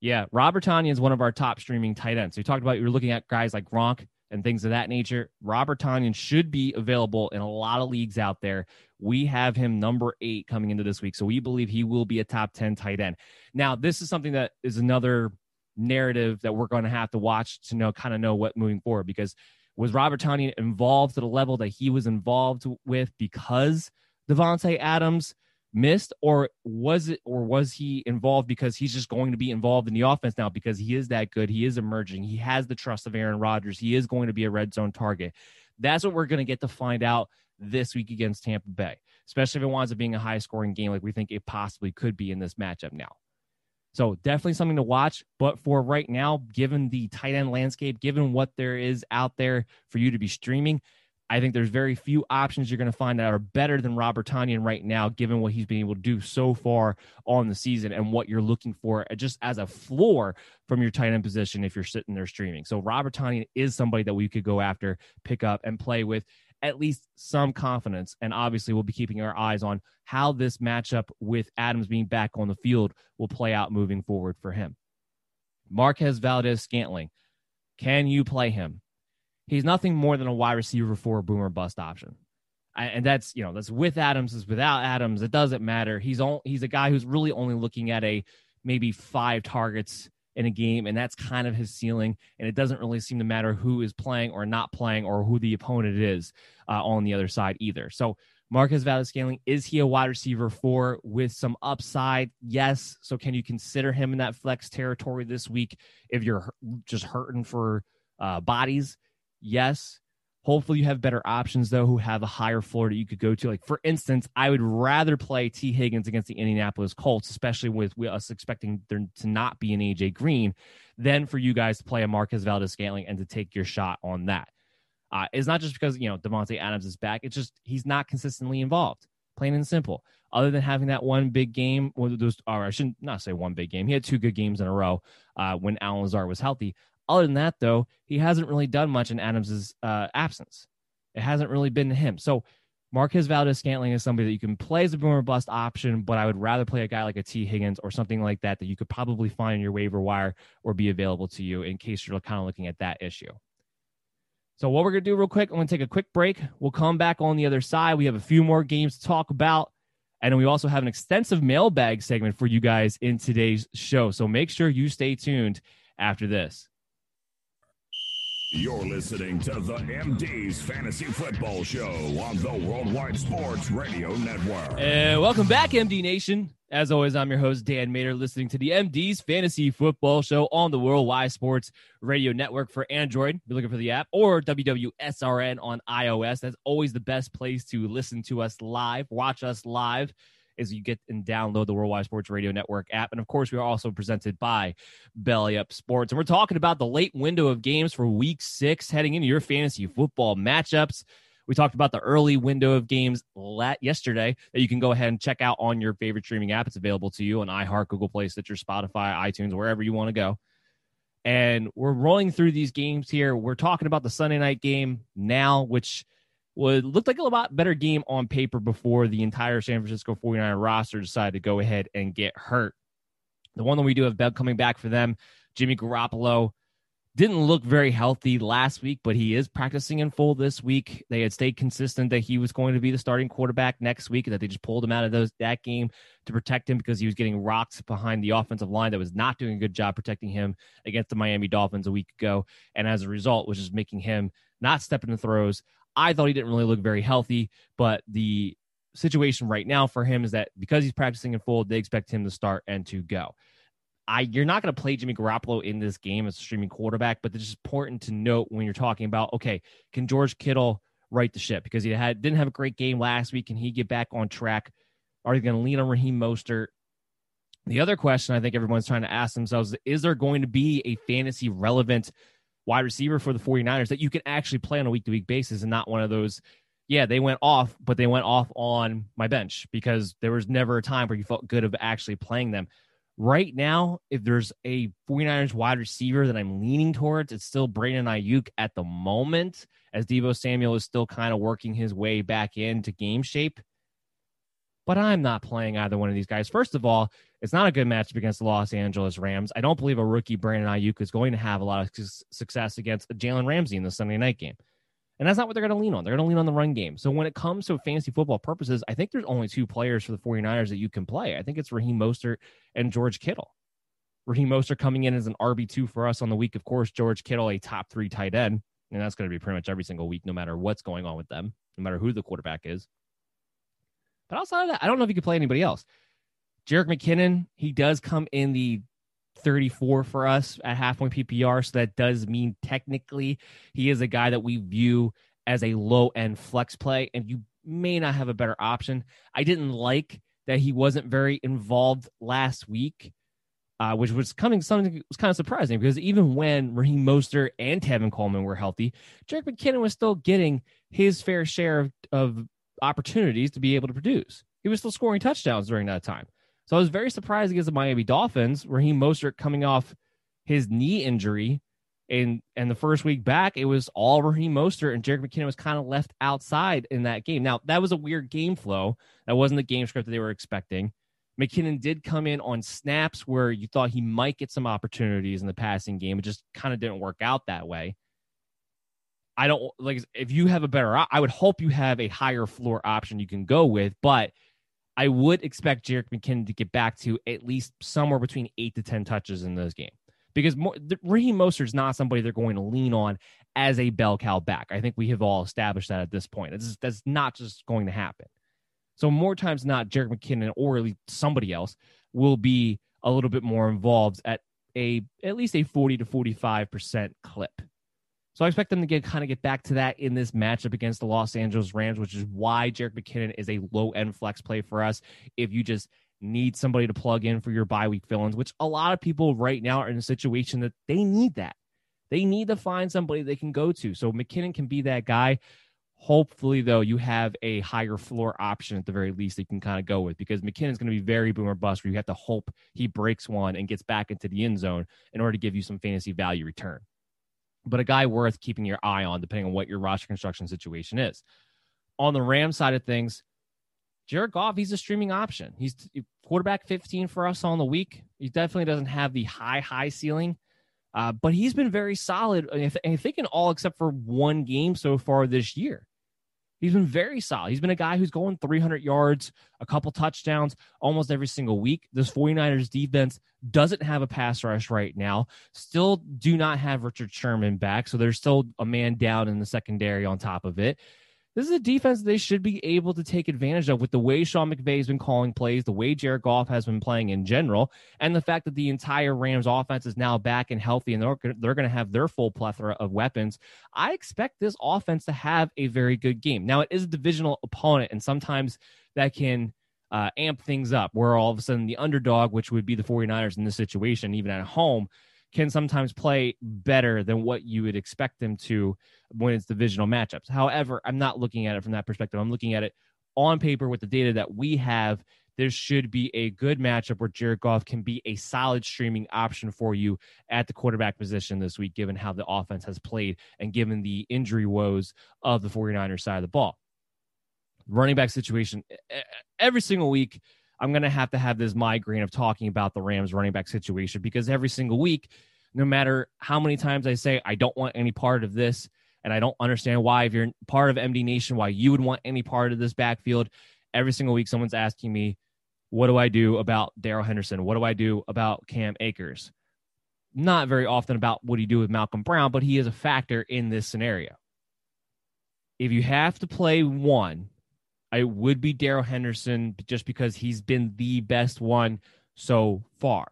yeah, Robert Tonyan is one of our top streaming tight ends. So you talked about you're looking at guys like Gronk and things of that nature. Robert Tonyan should be available in a lot of leagues out there. We have him number eight coming into this week. So we believe he will be a top 10 tight end. Now, this is something that is another narrative that we're going to have to watch to know kind of know what moving forward because was Robert Tonyan involved to the level that he was involved with because Davante Adams missed or was it or was he involved because he's just going to be involved in the offense now because he is that good he is emerging he has the trust of Aaron Rodgers he is going to be a red zone target. That's what we're going to get to find out this week against Tampa Bay especially if it winds up being a high scoring game like we think it possibly could be in this matchup now. So definitely something to watch but for right now given the tight end landscape given what there is out there for you to be streaming I think there's very few options you're going to find that are better than Robert Tonyan right now, given what he's been able to do so far on the season and what you're looking for uh, just as a floor from your tight end position if you're sitting there streaming. So Robert Tonyan is somebody that we could go after, pick up, and play with at least some confidence. And obviously, we'll be keeping our eyes on how this matchup with Adams being back on the field will play out moving forward for him. Marquez Valdes Scantling, can you play him? He's nothing more than a wide receiver for a boomer bust option. And that's you know that's with Adams is without Adams. It doesn't matter. He's all he's a guy who's really only looking at a maybe five targets in a game, and that's kind of his ceiling. And it doesn't really seem to matter who is playing or not playing or who the opponent is uh, on the other side either. So Marquez Valdes Scantling is he a wide receiver four with some upside? Yes. So can you consider him in that flex territory this week if you're just hurting for uh, bodies? Yes. Hopefully, you have better options though, who have a higher floor that you could go to. Like for instance, I would rather play Tee Higgins against the Indianapolis Colts, especially with us expecting there to not be an AJ Green, than for you guys to play a Marquez Valdes Scantling and to take your shot on that. Uh, it's not just because you know Davante Adams is back; it's just he's not consistently involved. Plain and simple. Other than having that one big game, or those, or I shouldn't not say one big game. He had two good games in a row uh, when Allen Lazard was healthy. Other than that, though, he hasn't really done much in Adams's uh, absence. It hasn't really been to him. So Marquez Valdes Scantling is somebody that you can play as a boomer bust option, but I would rather play a guy like a Tee Higgins or something like that that you could probably find in your waiver wire or be available to you in case you're kind of looking at that issue. So, what we're going to do real quick, I'm going to take a quick break. We'll come back on the other side. We have a few more games to talk about. And we also have an extensive mailbag segment for you guys in today's show. So, make sure you stay tuned after this. You're listening to the MD's Fantasy Football Show on the Worldwide Sports Radio Network. And welcome back, MD Nation. As always, I'm your host, Dan Mater, listening to the MD's Fantasy Football Show on the Worldwide Sports Radio Network for Android. You're looking for the app or WWSRN on iOS. That's always the best place to listen to us live, watch us live as you get and download the Worldwide Sports Radio Network app. And of course, we are also presented by Belly Up Sports. And we're talking about the late window of games for week six heading into your fantasy football matchups. We talked about the early window of games yesterday that you can go ahead and check out on your favorite streaming app. It's available to you on iHeart, Google Play, Stitcher, Spotify, iTunes, wherever you want to go. And we're rolling through these games here. We're talking about the Sunday night game now, which – would looked like a lot better game on paper before the entire San Francisco 49er roster decided to go ahead and get hurt. The one that we do have Beb coming back for them, Jimmy Garoppolo, didn't look very healthy last week, but he is practicing in full this week. They had stayed consistent that he was going to be the starting quarterback next week, that they just pulled him out of those that game to protect him because he was getting rocked behind the offensive line that was not doing a good job protecting him against the Miami Dolphins a week ago, and as a result, was just making him not step into throws. I thought he didn't really look very healthy, but the situation right now for him is that because he's practicing in full, they expect him to start and to go. I you're not going to play Jimmy Garoppolo in this game as a streaming quarterback, but it's important to note when you're talking about okay, can George Kittle right the ship because he had didn't have a great game last week? Can he get back on track? Are they going to lean on Raheem Mostert? The other question I think everyone's trying to ask themselves is there going to be a fantasy relevant wide receiver for the 49ers that you can actually play on a week to week basis and not one of those, yeah, they went off, but they went off on my bench because there was never a time where you felt good of actually playing them. Right now, if there's a 49ers wide receiver that I'm leaning towards, it's still Brandon Aiyuk at the moment, as Deebo Samuel is still kind of working his way back into game shape. But I'm not playing either one of these guys. First of all, it's not a good matchup against the Los Angeles Rams. I don't believe a rookie Brandon Aiyuk is going to have a lot of success against Jalen Ramsey in the Sunday night game. And that's not what they're going to lean on. They're going to lean on the run game. So when it comes to fantasy football purposes, I think there's only two players for the 49ers that you can play. I think it's Raheem Mostert and George Kittle. Raheem Mostert coming in as an RB2 for us on the week. Of course, George Kittle, a top three tight end. And that's going to be pretty much every single week, no matter what's going on with them, no matter who the quarterback is. But outside of that, I don't know if you could play anybody else. Jerick McKinnon, he does come in the 34 for us at half point PPR. So that does mean technically he is a guy that we view as a low end flex play, and you may not have a better option. I didn't like that he wasn't very involved last week, uh, which was coming something was kind of surprising because even when Raheem Mostert and Tevin Coleman were healthy, Jerick McKinnon was still getting his fair share of, of opportunities to be able to produce. He was still scoring touchdowns during that time. So I was very surprised against the Miami Dolphins, Raheem Mostert coming off his knee injury. And and the first week back, it was all Raheem Mostert and Jerick McKinnon was kind of left outside in that game. Now that was a weird game flow. That wasn't the game script that they were expecting. McKinnon did come in on snaps where you thought he might get some opportunities in the passing game. It just kind of didn't work out that way. I don't like if you have a better. I would hope you have a higher floor option you can go with, but I would expect Jerick McKinnon to get back to at least somewhere between eight to 10 touches in this game because Raheem Mostert is not somebody they're going to lean on as a bell cow back. I think we have all established that at this point. That's, that's not just going to happen. So more times not, Jerick McKinnon or somebody else will be a little bit more involved at a at least a 40 to 45 percent clip. So I expect them to get kind of get back to that in this matchup against the Los Angeles Rams, which is why Jerick McKinnon is a low end flex play for us. If you just need somebody to plug in for your bye week fill-ins, which a lot of people right now are in a situation that they need that. They need to find somebody they can go to. So McKinnon can be that guy. Hopefully, though, you have a higher floor option at the very least that you can kind of go with because McKinnon's going to be very boomer bust where you have to hope he breaks one and gets back into the end zone in order to give you some fantasy value return but a guy worth keeping your eye on depending on what your roster construction situation is. on the Ram side of things, Jared Goff, he's a streaming option. He's quarterback 15 for us on the week. He definitely doesn't have the high, high ceiling, uh, but he's been very solid. I think in all except for one game so far this year. He's been very solid. He's been a guy who's going 300 yards, a couple touchdowns almost every single week. This 49ers defense doesn't have a pass rush right now. Still do not have Richard Sherman back. So there's still a man down in the secondary on top of it this is a defense they should be able to take advantage of with the way Sean McVay has been calling plays, the way Jared Goff has been playing in general, and the fact that the entire Rams offense is now back and healthy and they're, they're going to have their full plethora of weapons. I expect this offense to have a very good game. Now, it is a divisional opponent, and sometimes that can uh, amp things up where all of a sudden the underdog, which would be the 49ers in this situation, even at home, can sometimes play better than what you would expect them to when it's divisional matchups. However, I'm not looking at it from that perspective. I'm looking at it on paper with the data that we have. There should be a good matchup where Jared Goff can be a solid streaming option for you at the quarterback position this week, given how the offense has played and given the injury woes of the 49ers side of the ball. Running back situation every single week I'm going to have to have this migraine of talking about the Rams running back situation because every single week, no matter how many times I say I don't want any part of this, and I don't understand why, if you're part of MD Nation, why you would want any part of this backfield, every single week someone's asking me, what do I do about Darrell Henderson? What do I do about Cam Akers? Not very often about what do you do with Malcolm Brown, but he is a factor in this scenario. If you have to play one, I would be Darrell Henderson just because he's been the best one so far.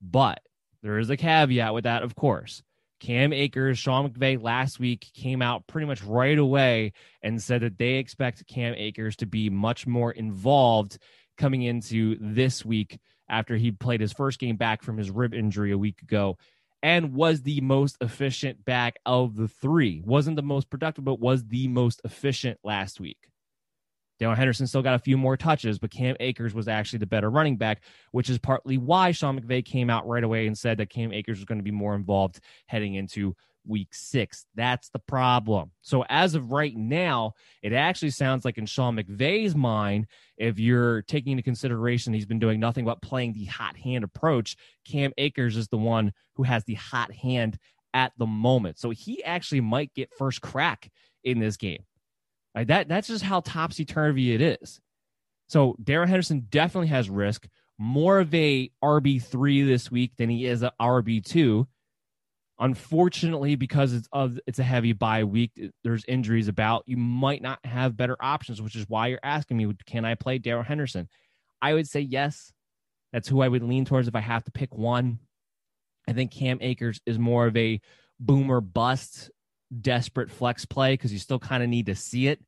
But there is a caveat with that, of course. Cam Akers, Sean McVay last week came out pretty much right away and said that they expect Cam Akers to be much more involved coming into this week after he played his first game back from his rib injury a week ago and was the most efficient back of the three. Wasn't the most productive, but was the most efficient last week. Henderson still got a few more touches, but Cam Akers was actually the better running back, which is partly why Sean McVay came out right away and said that Cam Akers was going to be more involved heading into week six. That's the problem. So as of right now, it actually sounds like in Sean McVay's mind, if you're taking into consideration he's been doing nothing but playing the hot hand approach, Cam Akers is the one who has the hot hand at the moment. So he actually might get first crack in this game. That that's just how topsy turvy it is. So Darrell Henderson definitely has risk. More of a RB three this week than he is a RB two. Unfortunately, because it's of it's a heavy bye week, there's injuries about. You might not have better options, which is why you're asking me, can I play Darrell Henderson? I would say yes. That's who I would lean towards if I have to pick one. I think Cam Akers is more of a boomer bust desperate flex play because you still kind of need to see it.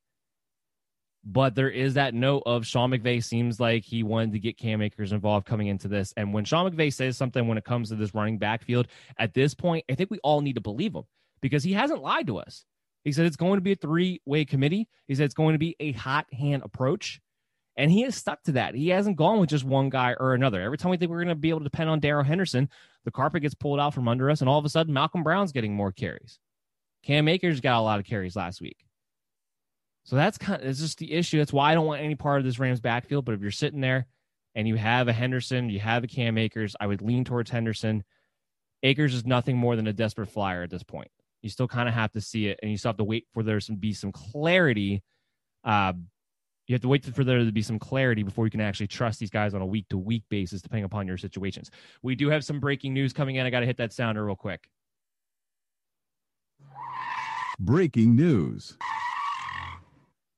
But there is that note of Sean McVay seems like he wanted to get Cam Akers involved coming into this. And when Sean McVay says something when it comes to this running backfield, at this point, I think we all need to believe him because he hasn't lied to us. He said it's going to be a three way committee. He said it's going to be a hot hand approach. And he has stuck to that. He hasn't gone with just one guy or another. Every time we think we're going to be able to depend on Darrell Henderson, the carpet gets pulled out from under us, and all of a sudden Malcolm Brown's getting more carries. Cam Akers got a lot of carries last week. So that's kind of it's just the issue. That's why I don't want any part of this Rams backfield. But if you're sitting there and you have a Henderson, you have a Cam Akers, I would lean towards Henderson. Akers is nothing more than a desperate flyer at this point. You still kind of have to see it, and you still have to wait for there to be some clarity. Uh, you have to wait for there to be some clarity before you can actually trust these guys on a week to week basis, depending upon your situations. We do have some breaking news coming in. I got to hit that sounder real quick. Breaking news.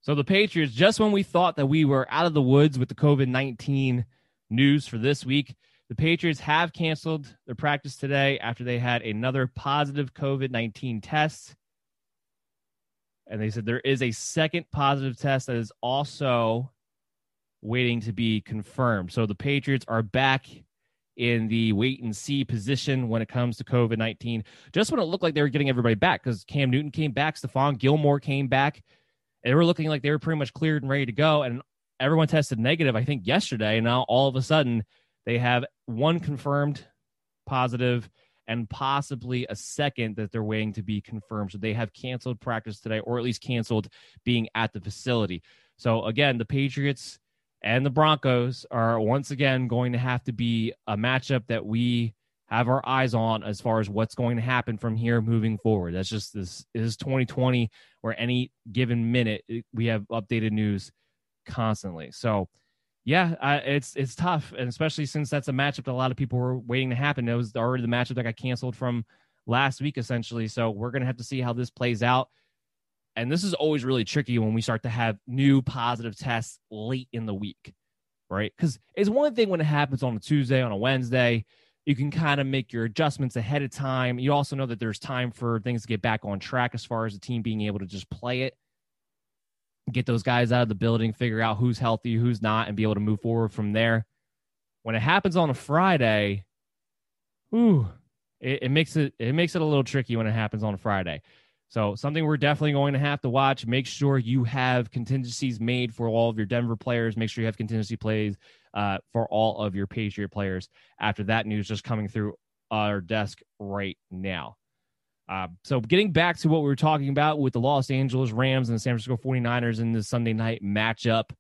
So the Patriots, just when we thought that we were out of the woods with the COVID 19 news for this week, the Patriots have canceled their practice today after they had another positive COVID 19 test. And they said there is a second positive test that is also waiting to be confirmed. So the Patriots are back in the wait and see position when it comes to COVID 19. Just when it looked like they were getting everybody back because Cam Newton came back, Stephon Gilmore came back. They were looking like they were pretty much cleared and ready to go. And everyone tested negative, I think, yesterday. And now all of a sudden they have one confirmed positive and possibly a second that they're waiting to be confirmed. So they have canceled practice today, or at least canceled being at the facility. So again, the Patriots and the Broncos are once again going to have to be a matchup that we have our eyes on as far as what's going to happen from here moving forward. That's just this, is 2020 where any given minute we have updated news constantly. So yeah, it's it's tough, and especially since that's a matchup that a lot of people were waiting to happen. It was already the matchup that got canceled from last week, essentially. So we're gonna have to see how this plays out. And this is always really tricky when we start to have new positive tests late in the week, right? Because it's one thing when it happens on a Tuesday, on a Wednesday, you can kind of make your adjustments ahead of time. You also know that there's time for things to get back on track as far as the team being able to just play it get those guys out of the building, figure out who's healthy, who's not, and be able to move forward from there. When it happens on a Friday, ooh, it, it makes it it makes it a little tricky when it happens on a Friday. So something we're definitely going to have to watch. Make sure you have contingencies made for all of your Denver players. Make sure you have contingency plays uh, for all of your Patriot players. After that news just coming through our desk right now. Uh, so getting back to what we were talking about with the Los Angeles Rams and the San Francisco 49ers in the Sunday night matchup.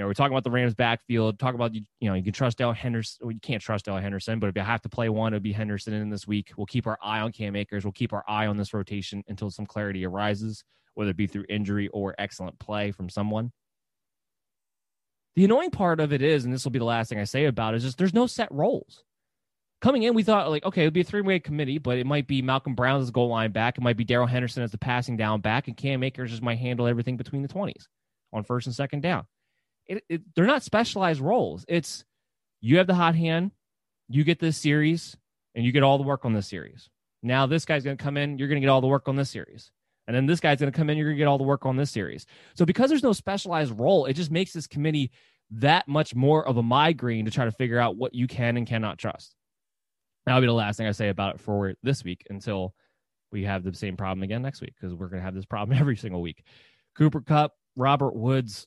You know, we're talking about the Rams backfield, talk about, you know, you can trust Darrell Henderson. Well, you can't trust Darrell Henderson, but if you have to play one, it would be Henderson in this week. We'll keep our eye on Cam Akers. We'll keep our eye on this rotation until some clarity arises, whether it be through injury or excellent play from someone. The annoying part of it is, and this will be the last thing I say about it, is just there's no set roles coming in, we thought like, okay, it would be a three way committee, but it might be Malcolm Brown as goal line back. It might be Darrell Henderson as the passing down back, and Cam Akers just might handle everything between the twenties on first and second down. It, it, they're not specialized roles. It's you have the hot hand, you get this series, and you get all the work on this series. Now this guy's going to come in, you're going to get all the work on this series. And then this guy's going to come in, you're going to get all the work on this series. So because there's no specialized role, it just makes this committee that much more of a migraine to try to figure out what you can and cannot trust. That'll be the last thing I say about it for this week until we have the same problem again next week because we're going to have this problem every single week. Cooper Kupp, Robert Woods,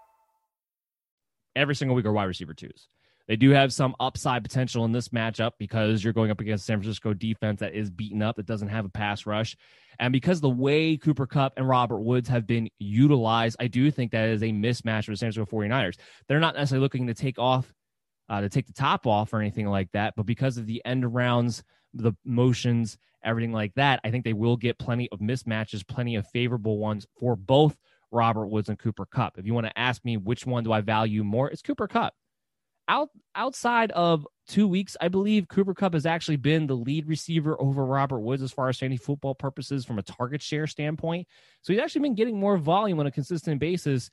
every single week are wide receiver twos. They do have some upside potential in this matchup because you're going up against San Francisco defense that is beaten up, that doesn't have a pass rush. And because the way Cooper Kupp and Robert Woods have been utilized, I do think that is a mismatch for the San Francisco 49ers. They're not necessarily looking to take off, uh, to take the top off or anything like that, but because of the end rounds, the motions, everything like that, I think they will get plenty of mismatches, plenty of favorable ones for both Robert Woods and Cooper Kupp. If you want to ask me which one do I value more, it's Cooper Kupp. Out outside of two weeks, I believe Cooper Kupp has actually been the lead receiver over Robert Woods as far as fantasy football purposes from a target share standpoint. So he's actually been getting more volume on a consistent basis.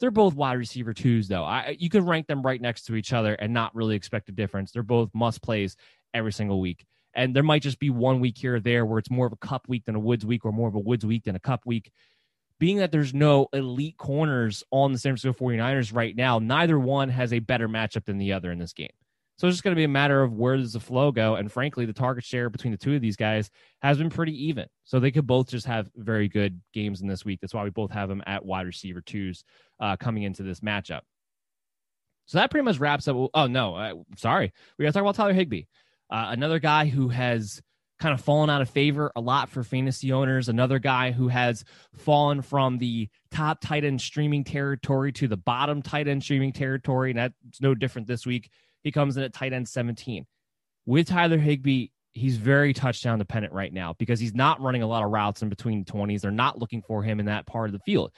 They're both wide receiver twos, though. I, you could rank them right next to each other and not really expect a difference. They're both must plays every single week. And there might just be one week here or there where it's more of a Kupp week than a Woods week, or more of a Woods week than a Kupp week being that there's no elite corners on the San Francisco 49ers right now, neither one has a better matchup than the other in this game. So it's just going to be a matter of where does the flow go. And frankly, the target share between the two of these guys has been pretty even. So they could both just have very good games in this week. That's why we both have them at wide receiver twos uh, coming into this matchup. So that pretty much wraps up. Oh, no, uh, sorry. We got to talk about Tyler Higbee, uh, another guy who has kind of fallen out of favor a lot for fantasy owners. Another guy who has fallen from the top tight end streaming territory to the bottom tight end streaming territory. And that's no different this week. He comes in at tight end 17. With Tyler Higbee, he's very touchdown dependent right now because he's not running a lot of routes in between the 20s. They're not looking for him in that part of the field.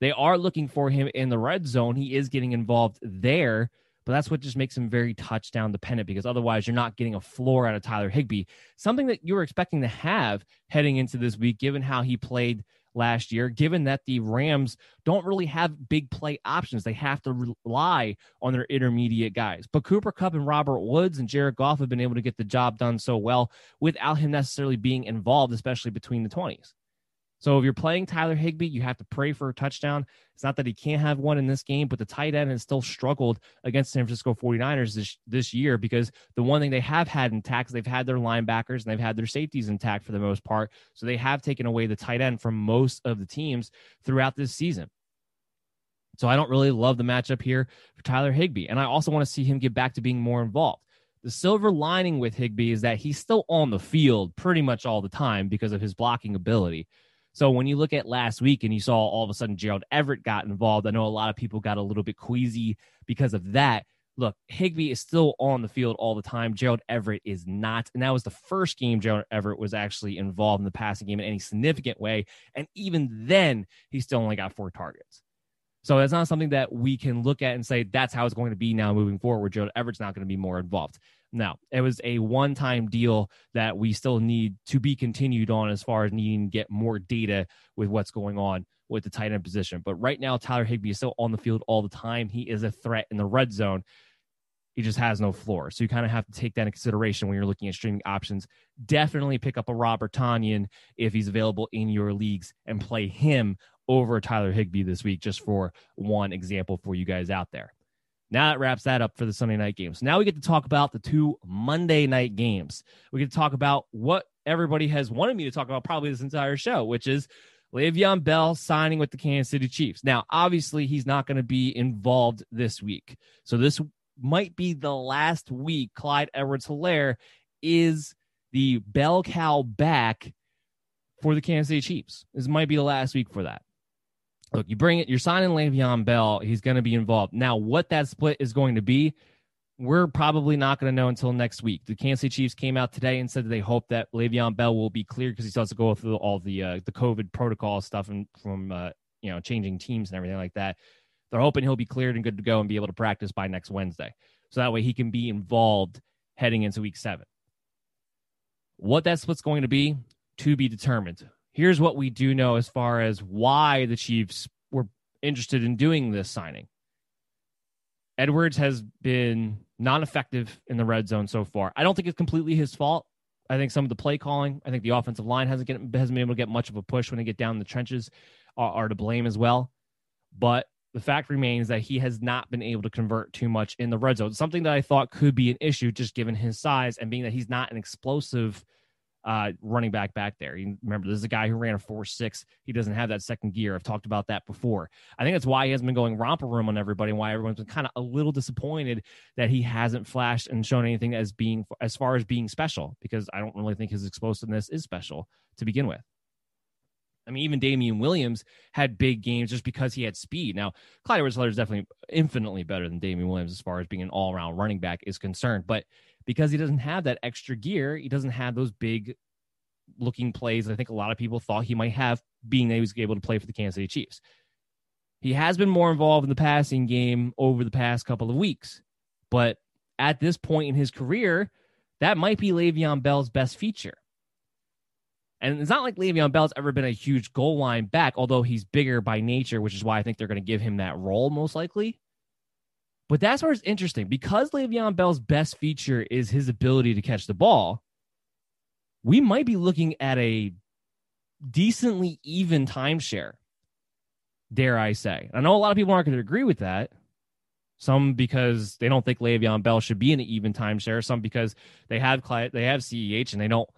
They are looking for him in the red zone. He is getting involved there, but that's what just makes him very touchdown dependent because otherwise you're not getting a floor out of Tyler Higbee, something that you were expecting to have heading into this week, given how he played last year, given that the Rams don't really have big play options. They have to rely on their intermediate guys. But Cooper Kupp and Robert Woods and Jared Goff have been able to get the job done so well without him necessarily being involved, especially between the 20s. So if you're playing Tyler Higbee, you have to pray for a touchdown. It's not that he can't have one in this game, but the tight end has still struggled against San Francisco 49ers this, this year because the one thing they have had intact is they've had their linebackers and they've had their safeties intact for the most part. So they have taken away the tight end from most of the teams throughout this season. So I don't really love the matchup here for Tyler Higbee. And I also want to see him get back to being more involved. The silver lining with Higbee is that he's still on the field pretty much all the time because of his blocking ability. So when you look at last week and you saw all of a sudden Gerald Everett got involved, I know a lot of people got a little bit queasy because of that. Look, Higbee is still on the field all the time. Gerald Everett is not. And that was the first game Gerald Everett was actually involved in the passing game in any significant way. And even then, he still only got four targets. So that's not something that we can look at and say that's how it's going to be now moving forward. Gerald Everett's not going to be more involved. Now, it was a one time deal that we still need to be continued on as far as needing to get more data with what's going on with the tight end position. But right now, Tyler Higbee is still on the field all the time. He is a threat in the red zone. He just has no floor. So you kind of have to take that into consideration when you're looking at streaming options. Definitely pick up a Robert Tonyan if he's available in your leagues and play him over Tyler Higbee this week, just for one example for you guys out there. Now that wraps that up for the Sunday night games. Now we get to talk about the two Monday night games. We get to talk about what everybody has wanted me to talk about probably this entire show, which is Le'Veon Bell signing with the Kansas City Chiefs. Now, obviously, he's not going to be involved this week. So this might be the last week Clyde Edwards Helaire is the bell cow back for the Kansas City Chiefs. This might be the last week for that look, you bring it, you're signing Le'Veon Bell. He's going to be involved. Now, what that split is going to be, we're probably not going to know until next week. The Kansas City Chiefs came out today and said that they hope that Le'Veon Bell will be cleared because he still has to go through all the uh, the COVID protocol stuff and from uh, you know changing teams and everything like that. They're hoping he'll be cleared and good to go and be able to practice by next Wednesday, so that way he can be involved heading into Week Seven. What that split's going to be to be determined here's what we do know as far as why the Chiefs were interested in doing this signing. Edwards has been non effective in the red zone so far. I don't think it's completely his fault. I think some of the play calling, I think the offensive line hasn't, get, hasn't been able to get much of a push when they get down the trenches are, are to blame as well. But the fact remains that he has not been able to convert too much in the red zone. Something that I thought could be an issue just given his size and being that he's not an explosive uh, running back back there. You remember, this is a guy who ran a 4 6. He doesn't have that second gear. I've talked about that before. I think that's why he hasn't been going romper room on everybody and why everyone's been kind of a little disappointed that he hasn't flashed and shown anything as being, as far as being special, because I don't really think his explosiveness is special to begin with. I mean, even Damien Williams had big games just because he had speed. Now, Clyde edwards is definitely infinitely better than Damien Williams as far as being an all around running back is concerned. But because he doesn't have that extra gear, he doesn't have those big looking plays. I think a lot of people thought he might have, being that he was able to play for the Kansas City Chiefs. He has been more involved in the passing game over the past couple of weeks, but at this point in his career, that might be Le'Veon Bell's best feature. And it's not like Le'Veon Bell's ever been a huge goal line back, although he's bigger by nature, which is why I think they're going to give him that role most likely. But that's where it's interesting because Le'Veon Bell's best feature is his ability to catch the ball. We might be looking at a decently even timeshare, dare I say. I know a lot of people aren't going to agree with that. Some because they don't think Le'Veon Bell should be in an even timeshare. Some because they have they have CEH and they don't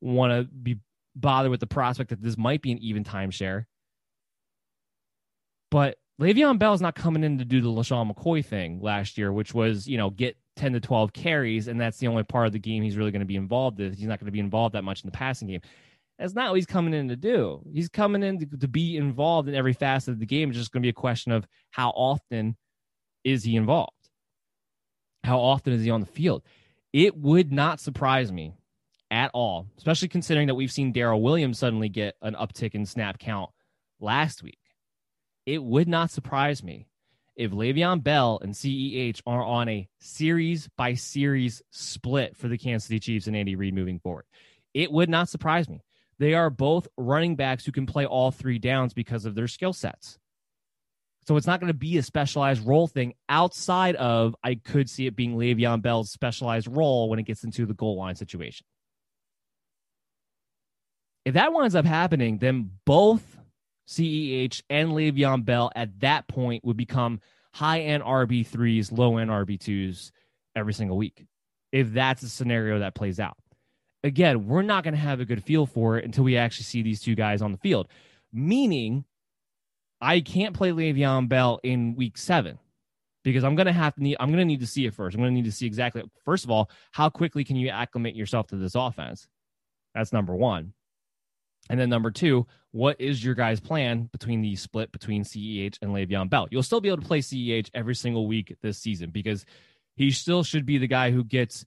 want to be bothered with the prospect that this might be an even timeshare. But Le'Veon Bell is not coming in to do the LeSean McCoy thing last year, which was, you know, get 10 to 12 carries, and that's the only part of the game he's really going to be involved in. He's not going to be involved that much in the passing game. That's not what he's coming in to do. He's coming in to, to be involved in every facet of the game. It's just going to be a question of how often is he involved? How often is he on the field? It would not surprise me at all, especially considering that we've seen Darrel Williams suddenly get an uptick in snap count last week. It would not surprise me if Le'Veon Bell and CEH are on a series by series split for the Kansas City Chiefs and Andy Reid moving forward. It would not surprise me. They are both running backs who can play all three downs because of their skill sets. So it's not going to be a specialized role thing outside of I could see it being Le'Veon Bell's specialized role when it gets into the goal line situation. If that winds up happening, then both CEH and Le'Veon Bell at that point would become high end RB3s, low end RB2s every single week. If that's the scenario that plays out. Again, we're not going to have a good feel for it until we actually see these two guys on the field. Meaning, I can't play Le'Veon Bell in week seven because I'm going to have to need, I'm going to need to see it first. I'm going to need to see exactly, first of all, how quickly can you acclimate yourself to this offense? That's number one. And then number two, what is your guys' plan between the split between CEH and Le'Veon Bell? You'll still be able to play CEH every single week this season because he still should be the guy who gets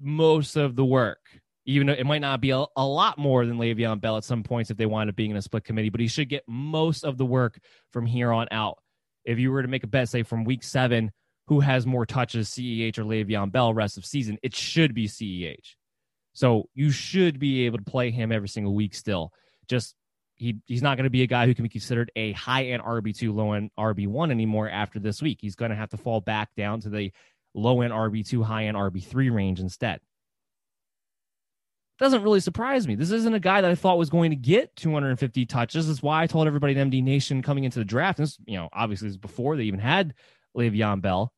most of the work. Even though it might not be a, a lot more than Le'Veon Bell at some points if they wind up being in a split committee, but he should get most of the work from here on out. If you were to make a bet, say from week seven, who has more touches, CEH or Le'Veon Bell, rest of season, it should be CEH. So you should be able to play him every single week still. Just he he's not going to be a guy who can be considered a high end RB2, low end RB1 anymore after this week. He's going to have to fall back down to the low end RB2, high end RB3 range instead. Doesn't really surprise me. This isn't a guy that I thought was going to get 250 touches. That's why I told everybody in MD Nation coming into the draft. This, you know, obviously, this before they even had Le'Veon Bell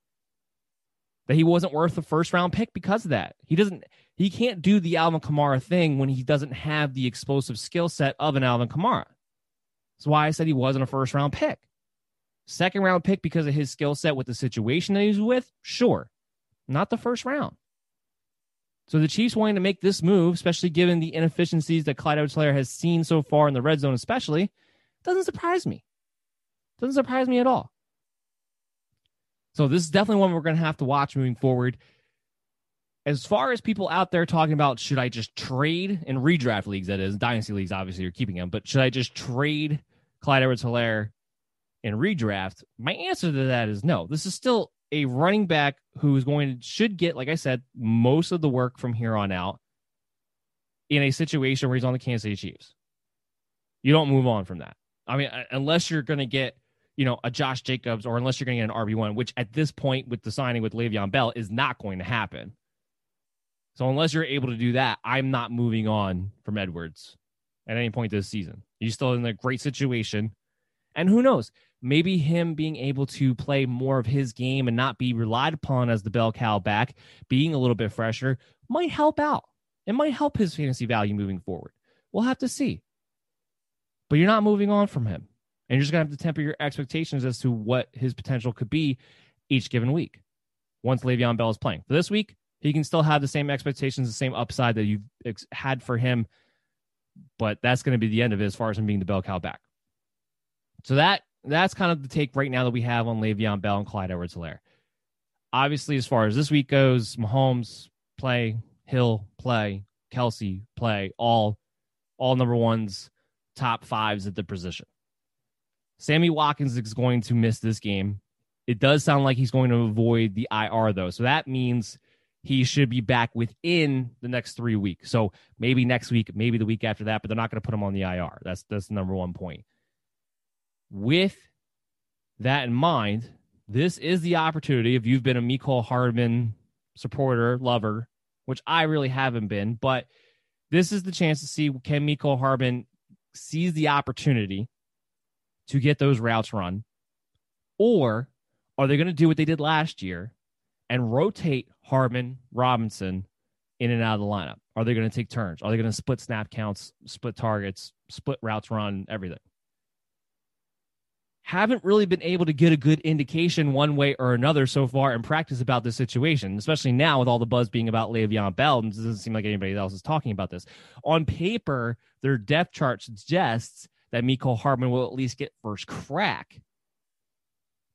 that he wasn't worth a first round pick because of that. He doesn't he can't do the Alvin Kamara thing when he doesn't have the explosive skill set of an Alvin Kamara. That's why I said he wasn't a first round pick. Second round pick because of his skill set with the situation that he's with, sure. Not the first round. So the Chiefs wanting to make this move, especially given the inefficiencies that Clyde Edwards has seen so far in the red zone, especially, doesn't surprise me. Doesn't surprise me at all. So this is definitely one we're going to have to watch moving forward. As far as people out there talking about should I just trade in redraft leagues, that is dynasty leagues, obviously you're keeping him, but should I just trade Clyde Edwards Helaire in redraft? My answer to that is no. This is still a running back who is going to should get, like I said, most of the work from here on out in a situation where he's on the Kansas City Chiefs. You don't move on from that. I mean, unless you're going to get you know, a Josh Jacobs or unless you're going to get an RB1, which at this point with the signing with Le'Veon Bell is not going to happen. So unless you're able to do that, I'm not moving on from Edwards at any point this season. He's still in a great situation. And who knows? Maybe him being able to play more of his game and not be relied upon as the bell cow back, being a little bit fresher, might help out. It might help his fantasy value moving forward. We'll have to see. But you're not moving on from him. And you're just going to have to temper your expectations as to what his potential could be each given week once Le'Veon Bell is playing. For this week, he can still have the same expectations, the same upside that you've ex- had for him, but that's going to be the end of it as far as him being the bell cow back. So that that's kind of the take right now that we have on Le'Veon Bell and Clyde Edwards Helaire. Obviously, as far as this week goes, Mahomes play, Hill play, Kelce play, all all number ones, top fives at the position. Sammy Watkins is going to miss this game. It does sound like he's going to avoid the IR though. So that means he should be back within the next three weeks. So maybe next week, maybe the week after that, but they're not going to put him on the IR. That's that's the number one point. With that in mind, this is the opportunity if you've been a Mecole Hardman supporter, lover, which I really haven't been, but this is the chance to see can Mecole Hardman seize the opportunity to get those routes run? Or are they going to do what they did last year and rotate Hardman, Robinson in and out of the lineup? Are they going to take turns? Are they going to split snap counts, split targets, split routes run, everything? Haven't really been able to get a good indication one way or another so far in practice about this situation, especially now with all the buzz being about Le'Veon Bell. It doesn't seem like anybody else is talking about this. On paper, their depth chart suggests that Mecole Hardman will at least get first crack.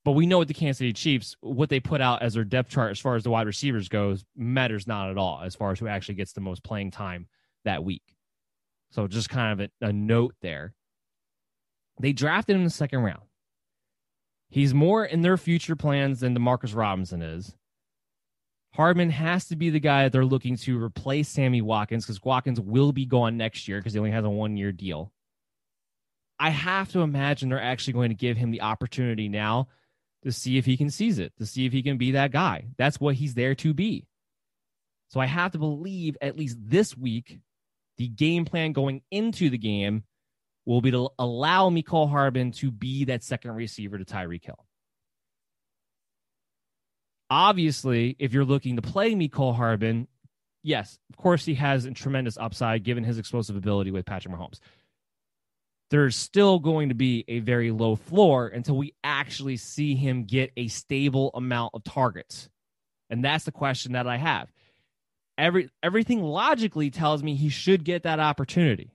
But we know with the Kansas City Chiefs, what they put out as their depth chart as far as the wide receivers goes matters not at all as far as who actually gets the most playing time that week. So just kind of a, a note there. They drafted him in the second round. He's more in their future plans than Demarcus Robinson is. Hardman has to be the guy that they're looking to replace Sammy Watkins because Watkins will be gone next year because he only has a one year deal. I have to imagine they're actually going to give him the opportunity now to see if he can seize it, to see if he can be that guy. That's what he's there to be. So I have to believe at least this week, the game plan going into the game will be to allow Mecole Hardman to be that second receiver to Tyreek Hill. Obviously, if you're looking to play Mecole Hardman, yes, of course he has a tremendous upside given his explosive ability with Patrick Mahomes. There's still going to be a very low floor until we actually see him get a stable amount of targets. And that's the question that I have. Every everything logically tells me he should get that opportunity.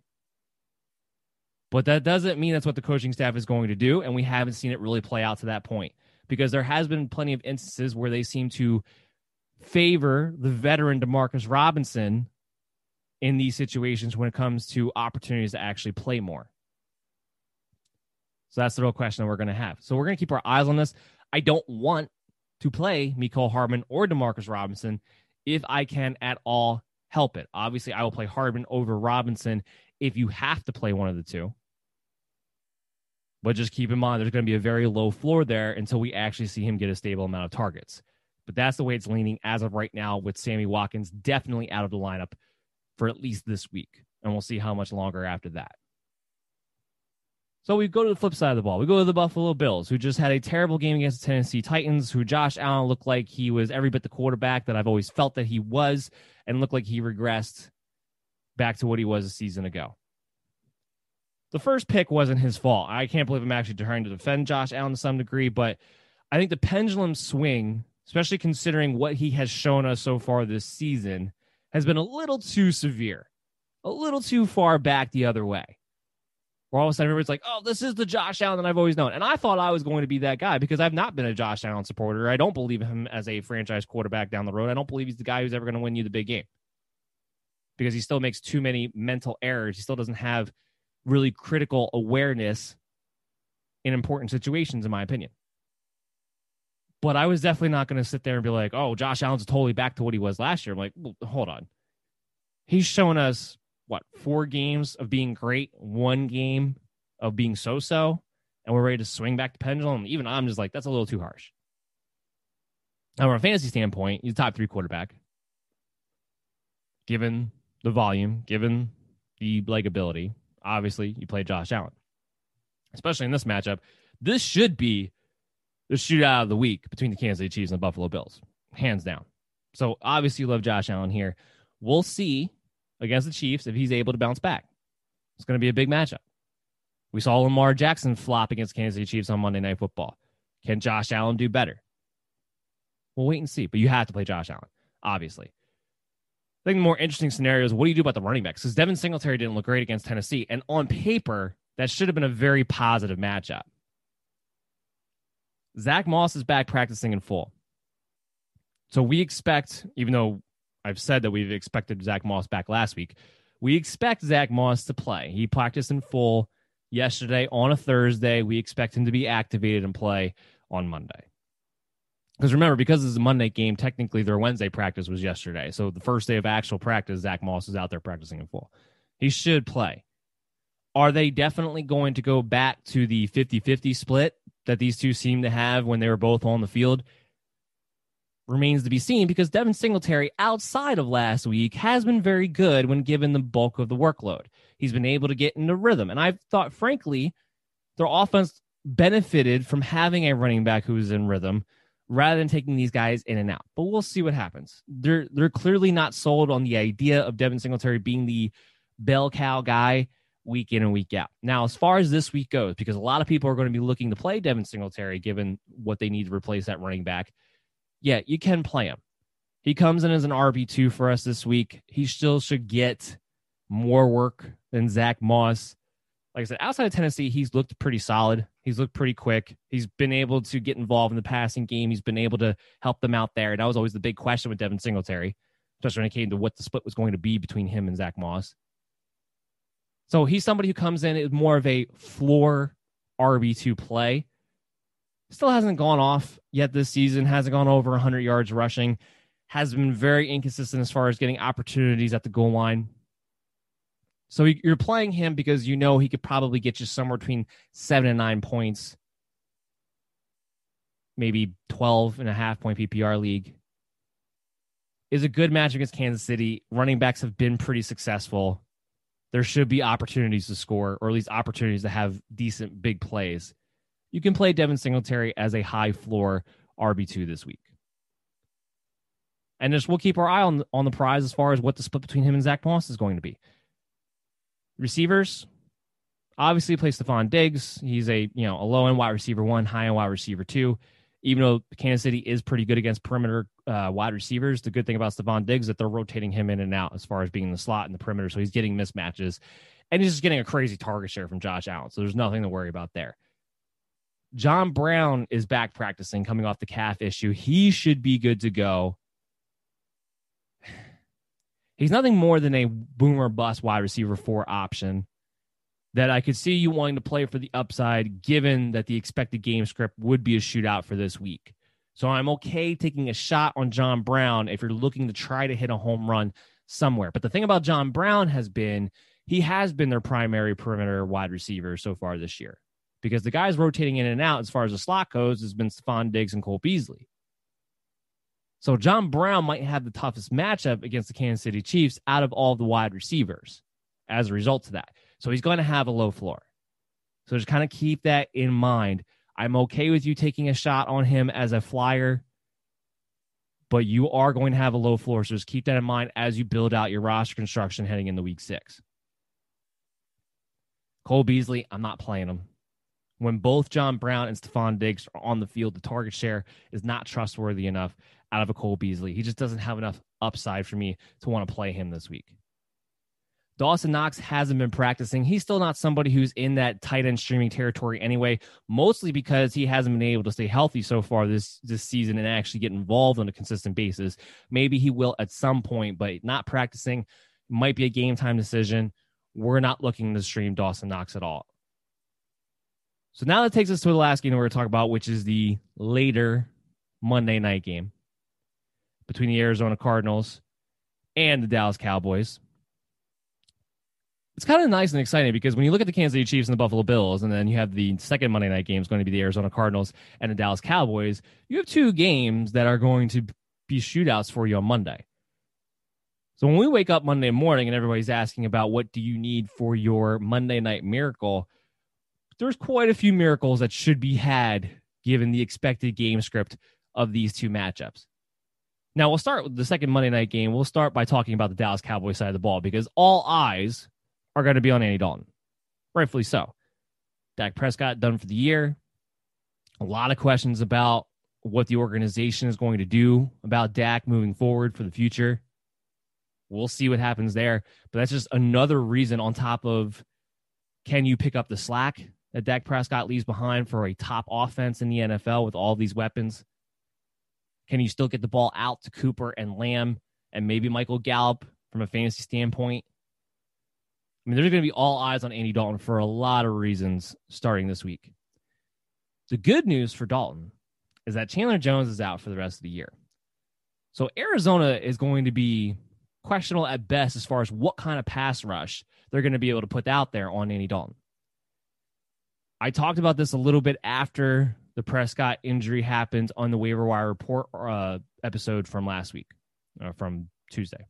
But that doesn't mean that's what the coaching staff is going to do. And we haven't seen it really play out to that point because there has been plenty of instances where they seem to favor the veteran Demarcus Robinson in these situations when it comes to opportunities to actually play more. So that's the real question that we're going to have. So we're going to keep our eyes on this. I don't want to play Mecole Hardman or Demarcus Robinson if I can at all help it. Obviously, I will play Hardman over Robinson if you have to play one of the two. But just keep in mind, there's going to be a very low floor there until we actually see him get a stable amount of targets. But that's the way it's leaning as of right now, with Sammy Watkins definitely out of the lineup for at least this week. And we'll see how much longer after that. So we go to the flip side of the ball. We go to the Buffalo Bills, who just had a terrible game against the Tennessee Titans, who Josh Allen looked like he was every bit the quarterback that I've always felt that he was, and looked like he regressed back to what he was a season ago the first pick wasn't his fault. I can't believe I'm actually trying to defend Josh Allen to some degree, but I think the pendulum swing, especially considering what he has shown us so far this season, has been a little too severe, a little too far back the other way. Where all of a sudden everybody's like, oh, this is the Josh Allen that I've always known. And I thought I was going to be that guy because I've not been a Josh Allen supporter. I don't believe him as a franchise quarterback down the road. I don't believe he's the guy who's ever going to win you the big game because he still makes too many mental errors. He still doesn't have really critical awareness in important situations, in my opinion. But I was definitely not going to sit there and be like, oh, Josh Allen's totally back to what he was last year. I'm like, well, hold on. He's shown us what, four games of being great, one game of being so so, and we're ready to swing back the pendulum. Even I'm just like, that's a little too harsh. Now, from a fantasy standpoint, he's a top three quarterback. Given the volume, given the likability, obviously you play Josh Allen, especially in this matchup. This should be the shootout of the week between the Kansas City Chiefs and the Buffalo Bills, hands down. So obviously you love Josh Allen here. We'll see against the Chiefs if he's able to bounce back. It's going to be a big matchup. We saw Lamar Jackson flop against Kansas City Chiefs on Monday Night Football. Can Josh Allen do better? We'll wait and see, but you have to play Josh Allen, obviously. I think the more interesting scenario is what do you do about the running backs? Because Devin Singletary didn't look great against Tennessee. And on paper, that should have been a very positive matchup. Zach Moss is back practicing in full. So we expect, even though I've said that we've expected Zach Moss back last week, we expect Zach Moss to play. He practiced in full yesterday on a Thursday. We expect him to be activated and play on Monday. Because remember, because it's a Monday game, technically their Wednesday practice was yesterday. So the first day of actual practice, Zach Moss is out there practicing in full. He should play. Are they definitely going to go back to the 50 50 split that these two seem to have when they were both on the field? Remains to be seen because Devin Singletary, outside of last week, has been very good when given the bulk of the workload. He's been able to get into rhythm. And I thought, frankly, their offense benefited from having a running back who's in rhythm rather than taking these guys in and out. But we'll see what happens. They're they're clearly not sold on the idea of Devin Singletary being the bell cow guy week in and week out. Now, as far as this week goes, because a lot of people are going to be looking to play Devin Singletary given what they need to replace that running back. Yeah, you can play him. He comes in as an RB2 for us this week. He still should get more work than Zach Moss. like I said, outside of Tennessee, he's looked pretty solid. He's looked pretty quick. He's been able to get involved in the passing game. He's been able to help them out there. And that was always the big question with Devin Singletary, especially when it came to what the split was going to be between him and Zach Moss. So he's somebody who comes in as more of a floor RB2 play. Still hasn't gone off yet this season, hasn't gone over 100 yards rushing, has been very inconsistent as far as getting opportunities at the goal line. So you're playing him because you know he could probably get you somewhere between seven and nine points, maybe 12 and a half point PPR league. Is a good match against Kansas City. Running backs have been pretty successful. There should be opportunities to score, or at least opportunities to have decent big plays. You can play Devin Singletary as a high floor RB2 this week. And just we'll keep our eye on, on the prize as far as what the split between him and Zach Moss is going to be. Receivers, obviously play Stefon Diggs. He's a you know a low end wide receiver one, high end wide receiver two. Even though Kansas City is pretty good against perimeter uh, wide receivers, the good thing about Stefon Diggs is that they're rotating him in and out as far as being in the slot and the perimeter, so he's getting mismatches, and he's just getting a crazy target share from Josh Allen. So there's nothing to worry about there. John Brown is back practicing, coming off the calf issue. He should be good to go. He's nothing more than a boomer bust wide receiver four option that I could see you wanting to play for the upside, given that the expected game script would be a shootout for this week. So I'm okay taking a shot on John Brown if you're looking to try to hit a home run somewhere. But the thing about John Brown has been he has been their primary perimeter wide receiver so far this year because the guys rotating in and out as far as the slot goes has been Stefon Diggs and Cole Beasley. So John Brown might have the toughest matchup against the Kansas City Chiefs out of all the wide receivers as a result of that. So he's going to have a low floor. So just kind of keep that in mind. I'm okay with you taking a shot on him as a flyer, but you are going to have a low floor. So just keep that in mind as you build out your roster construction heading into week six. Cole Beasley, I'm not playing him. When both John Brown and Stefon Diggs are on the field, the target share is not trustworthy enough out of a Cole Beasley. He just doesn't have enough upside for me to want to play him this week. Dawson Knox hasn't been practicing. He's still not somebody who's in that tight end streaming territory anyway, mostly because he hasn't been able to stay healthy so far this this season and actually get involved on a consistent basis. Maybe he will at some point, but not practicing might be a game time decision. We're not looking to stream Dawson Knox at all. So now that takes us to the last game we're going to talk about, which is the later Monday night game between the Arizona Cardinals and the Dallas Cowboys. It's kind of nice and exciting because when you look at the Kansas City Chiefs and the Buffalo Bills, and then you have the second Monday night game is going to be the Arizona Cardinals and the Dallas Cowboys, you have two games that are going to be shootouts for you on Monday. So when we wake up Monday morning and everybody's asking about what do you need for your Monday night miracle, there's quite a few miracles that should be had given the expected game script of these two matchups. Now we'll start with the second Monday night game. We'll start by talking about the Dallas Cowboys side of the ball because all eyes are going to be on Andy Dalton, rightfully so. Dak Prescott done for the year. A lot of questions about what the organization is going to do about Dak moving forward for the future. We'll see what happens there, but that's just another reason on top of can you pick up the slack that Dak Prescott leaves behind for a top offense in the NFL with all these weapons? Can you still get the ball out to Cooper and Lamb and maybe Michael Gallup from a fantasy standpoint? I mean, there's going to be all eyes on Andy Dalton for a lot of reasons starting this week. The good news for Dalton is that Chandler Jones is out for the rest of the year. So Arizona is going to be questionable at best as far as what kind of pass rush they're going to be able to put out there on Andy Dalton. I talked about this a little bit after the Prescott injury happened on the waiver wire report uh, episode from last week, uh, from Tuesday.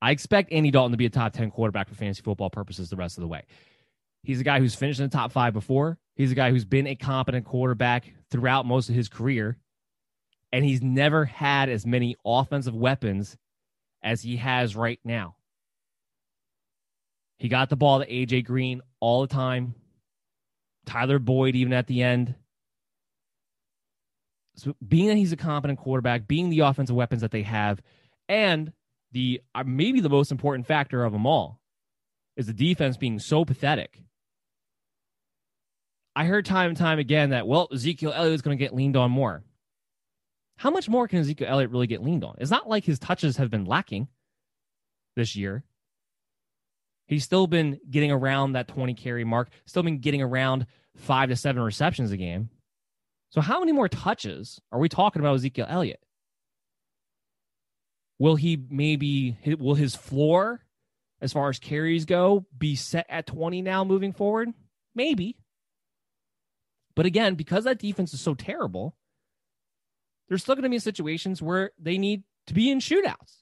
I expect Andy Dalton to be a top 10 quarterback for fantasy football purposes the rest of the way. He's a guy who's finished in the top five before. He's a guy who's been a competent quarterback throughout most of his career. And he's never had as many offensive weapons as he has right now. He got the ball to AJ Green all the time. Tyler Boyd, even at the end. So being that he's a competent quarterback, being the offensive weapons that they have, and the uh, maybe the most important factor of them all, is the defense being so pathetic. I heard time and time again that, well, Ezekiel Elliott is going to get leaned on more. How much more can Ezekiel Elliott really get leaned on? It's not like his touches have been lacking this year. He's still been getting around that 20 carry mark, still been getting around five to seven receptions a game. So, how many more touches are we talking about Ezekiel Elliott? Will he maybe, will his floor as far as carries go be set at 20 now moving forward? Maybe. But again, because that defense is so terrible, there's still going to be situations where they need to be in shootouts.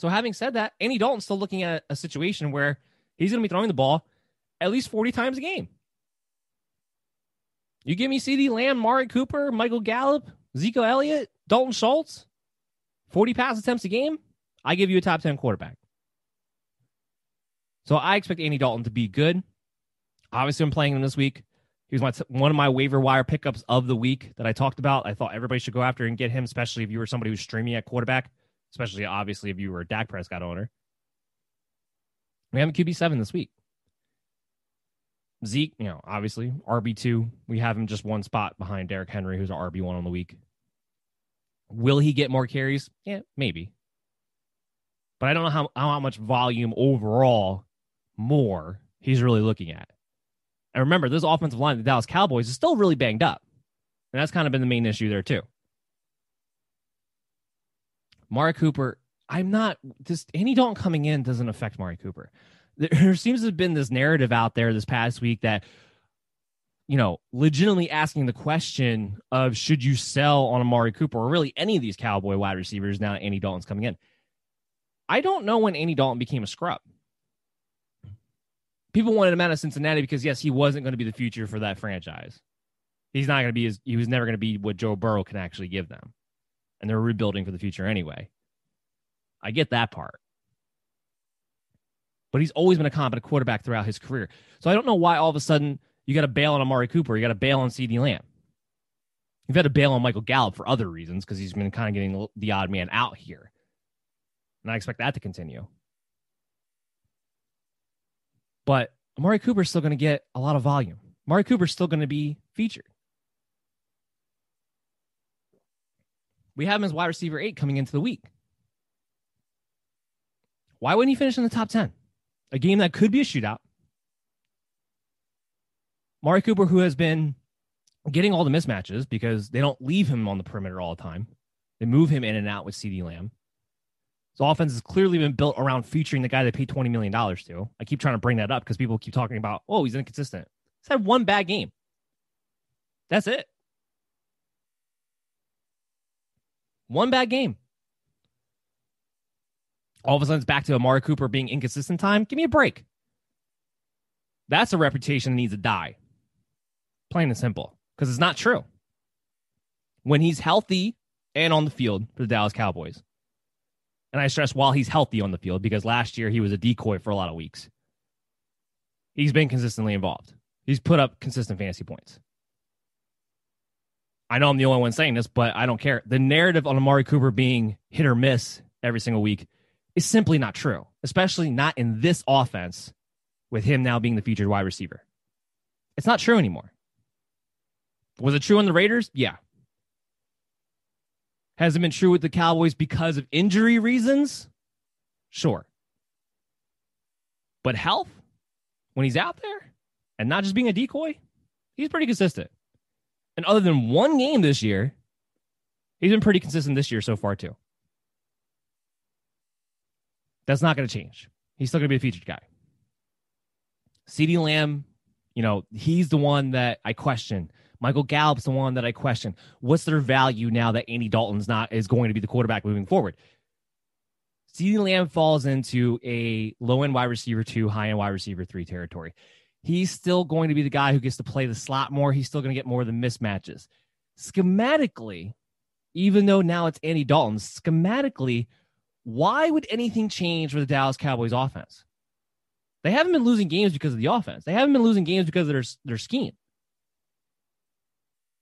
So having said that, Andy Dalton's still looking at a situation where he's going to be throwing the ball at least 40 times a game. You give me CeeDee Lamb, Mari Cooper, Michael Gallup, Zeke Elliott, Dalton Schultz, 40 pass attempts a game, I give you a top 10 quarterback. So I expect Andy Dalton to be good. Obviously, I'm playing him this week. He was my one of my waiver wire pickups of the week that I talked about. I thought everybody should go after and get him, especially if you were somebody who's streaming at quarterback, especially obviously if you were a Dak Prescott owner. We have a QB7 this week. Zeke, you know, obviously RB2. We have him just one spot behind Derrick Henry, who's our RB1 on the week. Will he get more carries? Yeah, maybe. But I don't know how, how much volume overall more he's really looking at. And remember, this offensive line, the Dallas Cowboys, is still really banged up. And that's kind of been the main issue there, too. Mari Cooper, I'm not, this Andy Dalton coming in doesn't affect Mari Cooper. There seems to have been this narrative out there this past week that, you know, legitimately asking the question of should you sell on Amari Cooper or really any of these Cowboy wide receivers now Andy Dalton's coming in. I don't know when Andy Dalton became a scrub people wanted him out of Cincinnati because yes, he wasn't going to be the future for that franchise. He's not going to be as he was never going to be what Joe Burrow can actually give them. And they're rebuilding for the future anyway. I get that part. But he's always been a competent quarterback throughout his career. So I don't know why all of a sudden you got to bail on Amari Cooper, you got to bail on CeeDee Lamb. You've had to bail on Michael Gallup for other reasons because he's been kind of getting the odd man out here. And I expect that to continue. But Amari Cooper's still going to get a lot of volume. Amari Cooper's still going to be featured. We have him as wide receiver eight coming into the week. Why wouldn't he finish in the top 10? A game that could be a shootout. Mari Cooper, who has been getting all the mismatches because they don't leave him on the perimeter all the time, they move him in and out with CeeDee Lamb. So offense has clearly been built around featuring the guy they paid $20 million to. I keep trying to bring that up because people keep talking about, oh, he's inconsistent. He's had one bad game. That's it. One bad game. All of a sudden, it's back to Amari Cooper being inconsistent time. Give me a break. That's a reputation that needs to die. Plain and simple. Because it's not true. When he's healthy and on the field for the Dallas Cowboys, and I stress while he's healthy on the field because last year he was a decoy for a lot of weeks. He's been consistently involved. He's put up consistent fantasy points. I know I'm the only one saying this, but I don't care. The narrative on Amari Cooper being hit or miss every single week is simply not true, especially not in this offense with him now being the featured wide receiver. It's not true anymore. Was it true on the Raiders? Yeah. Has it been true with the Cowboys because of injury reasons? Sure. But health, when he's out there and not just being a decoy, he's pretty consistent. And other than one game this year, he's been pretty consistent this year so far, too. That's not going to change. He's still going to be a featured guy. CeeDee Lamb, you know, he's the one that I question. Michael Gallup's the one that I question. What's their value now that Andy Dalton's not is going to be the quarterback moving forward? CeeDee Lamb falls into a low end wide receiver two, high end wide receiver three territory. He's still going to be the guy who gets to play the slot more. He's still going to get more of the mismatches. Schematically, even though now it's Andy Dalton, schematically, why would anything change for the Dallas Cowboys offense? They haven't been losing games because of the offense. They haven't been losing games because of their, their scheme.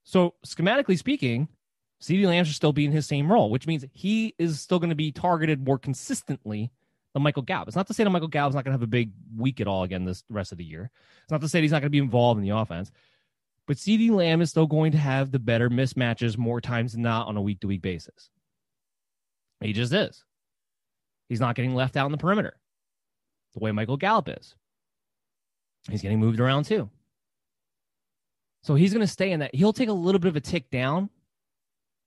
So, schematically speaking, CeeDee Lamb should still be in his same role, which means he is still going to be targeted more consistently than Michael Gallup. It's not to say that Michael Gallup's not going to have a big week at all again this rest of the year. It's not to say he's not going to be involved in the offense. But CeeDee Lamb is still going to have the better mismatches more times than not on a week to week basis. He just is. He's not getting left out in the perimeter the way Michael Gallup is. He's getting moved around too. So he's going to stay in that. He'll take a little bit of a tick down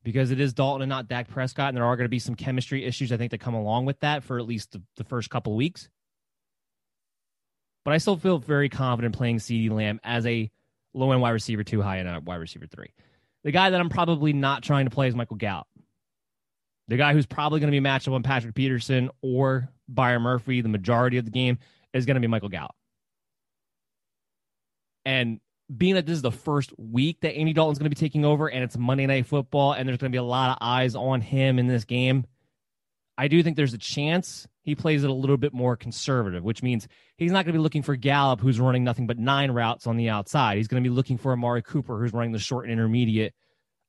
because it is Dalton and not Dak Prescott. And there are going to be some chemistry issues, I think, that come along with that for at least the, the first couple of weeks. But I still feel very confident playing CeeDee Lamb as a low end wide receiver two, high end uh, wide receiver three. The guy that I'm probably not trying to play is Michael Gallup. The guy who's probably going to be matched up on Patrick Peterson or Byron Murphy the majority of the game is going to be Michael Gallup. And being that this is the first week that Andy Dalton's going to be taking over and it's Monday Night Football and there's going to be a lot of eyes on him in this game, I do think there's a chance he plays it a little bit more conservative, which means he's not going to be looking for Gallup, who's running nothing but nine routes on the outside. He's going to be looking for Amari Cooper, who's running the short and intermediate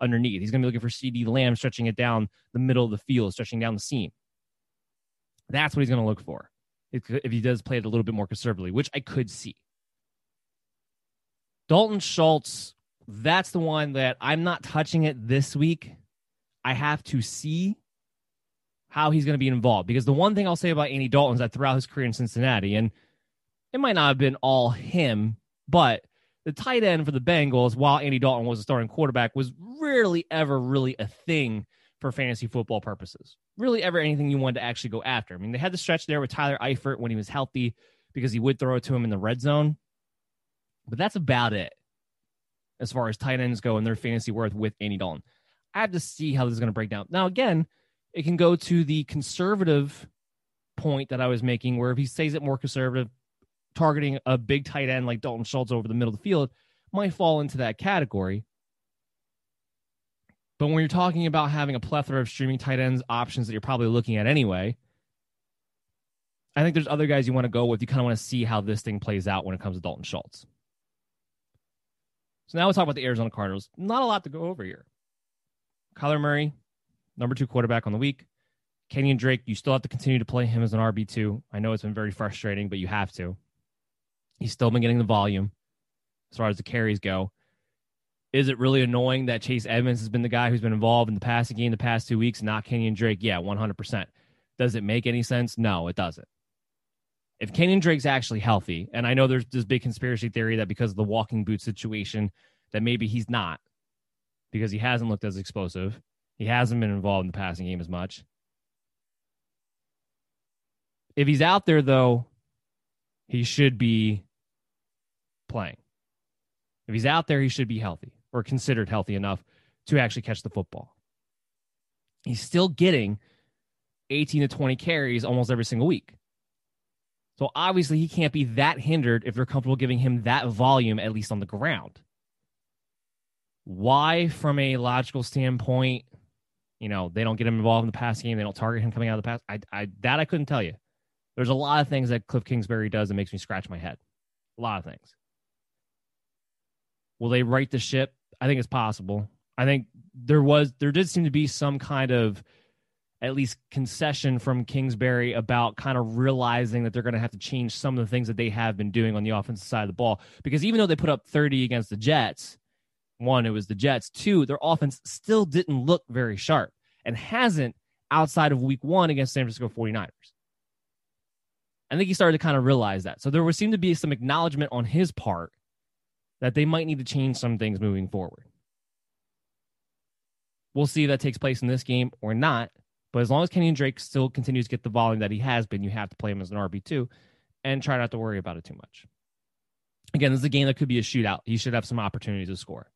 underneath. He's going to be looking for CeeDee Lamb, stretching it down the middle of the field, stretching down the seam. That's what he's going to look for if, if he does play it a little bit more conservatively, which I could see. Dalton Schultz, that's the one that I'm not touching it this week. I have to see how he's going to be involved because the one thing I'll say about Andy Dalton is that throughout his career in Cincinnati, and it might not have been all him, but the tight end for the Bengals, while Andy Dalton was a starting quarterback, was rarely ever really a thing for fantasy football purposes. Really, ever anything you wanted to actually go after. I mean, they had the stretch there with Tyler Eifert when he was healthy because he would throw it to him in the red zone. But that's about it as far as tight ends go and their fantasy worth with Andy Dalton. I have to see how this is going to break down. Now, again, it can go to the conservative point that I was making, where if he stays it more conservative, targeting a big tight end like Dalton Schultz over the middle of the field might fall into that category. But when you're talking about having a plethora of streaming tight ends options that you're probably looking at anyway, I think there's other guys you want to go with. You kind of want to see how this thing plays out when it comes to Dalton Schultz. So now we'll talk about the Arizona Cardinals. Not a lot to go over here. Kyler Murray, number two quarterback on the week. Kenyan Drake, you still have to continue to play him as an RB2. I know it's been very frustrating, but you have to. He's still been getting the volume as far as the carries go. Is it really annoying that Chase Edmonds has been the guy who's been involved in the passing game the past two weeks, not Kenyan Drake? Yeah, 100%. Does it make any sense? No, it doesn't. If Kenyan Drake's actually healthy, and I know there's this big conspiracy theory that because of the walking boot situation, that maybe he's not because he hasn't looked as explosive. He hasn't been involved in the passing game as much. If he's out there, though, he should be playing. If he's out there, he should be healthy or considered healthy enough to actually catch the football. He's still getting 18 to 20 carries almost every single week. So obviously, he can't be that hindered if they're comfortable giving him that volume, at least on the ground. Why, from a logical standpoint, you know, they don't get him involved in the pass game, they don't target him coming out of the pass. I, I that I couldn't tell you. There's a lot of things that Cliff Kingsbury does that makes me scratch my head. A lot of things. Will they right the ship? I think it's possible. I think there was there did seem to be some kind of at least concession from Kingsbury about kind of realizing that they're going to have to change some of the things that they have been doing on the offensive side of the ball. Because even though they put up 30 against the Jets, one, it was the Jets. Two, their offense still didn't look very sharp. and hasn't outside of week one against San Francisco 49ers. I think he started to kind of realize that. So there would seem to be some acknowledgement on his part that they might need to change some things moving forward. We'll see if that takes place in this game or not. But as long as Kenyan Drake still continues to get the volume that he has been, you have to play him as an RB2 and try not to worry about it too much. Again, this is a game that could be a shootout. He should have some opportunities to score.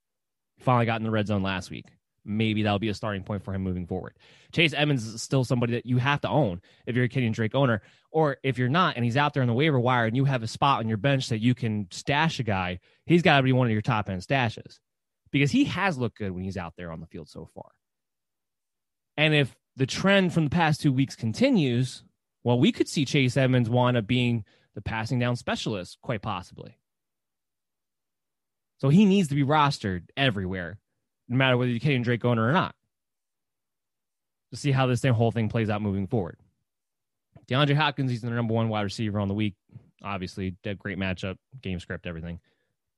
Finally got in the red zone last week. Maybe that'll be a starting point for him moving forward. Chase Edmonds is still somebody that you have to own if you're a Kenyan Drake owner, or if you're not and he's out there on the waiver wire and you have a spot on your bench that you can stash a guy, he's got to be one of your top end stashes because he has looked good when he's out there on the field so far. And if the trend from the past two weeks continues, well, we could see Chase Edmonds wind up being the passing down specialist, quite possibly. So he needs to be rostered everywhere, no matter whether you're Kenyan Drake owner or not, to see how this thing, whole thing plays out moving forward. DeAndre Hopkins, he's the number one wide receiver on the week. Obviously, great matchup, game script, everything,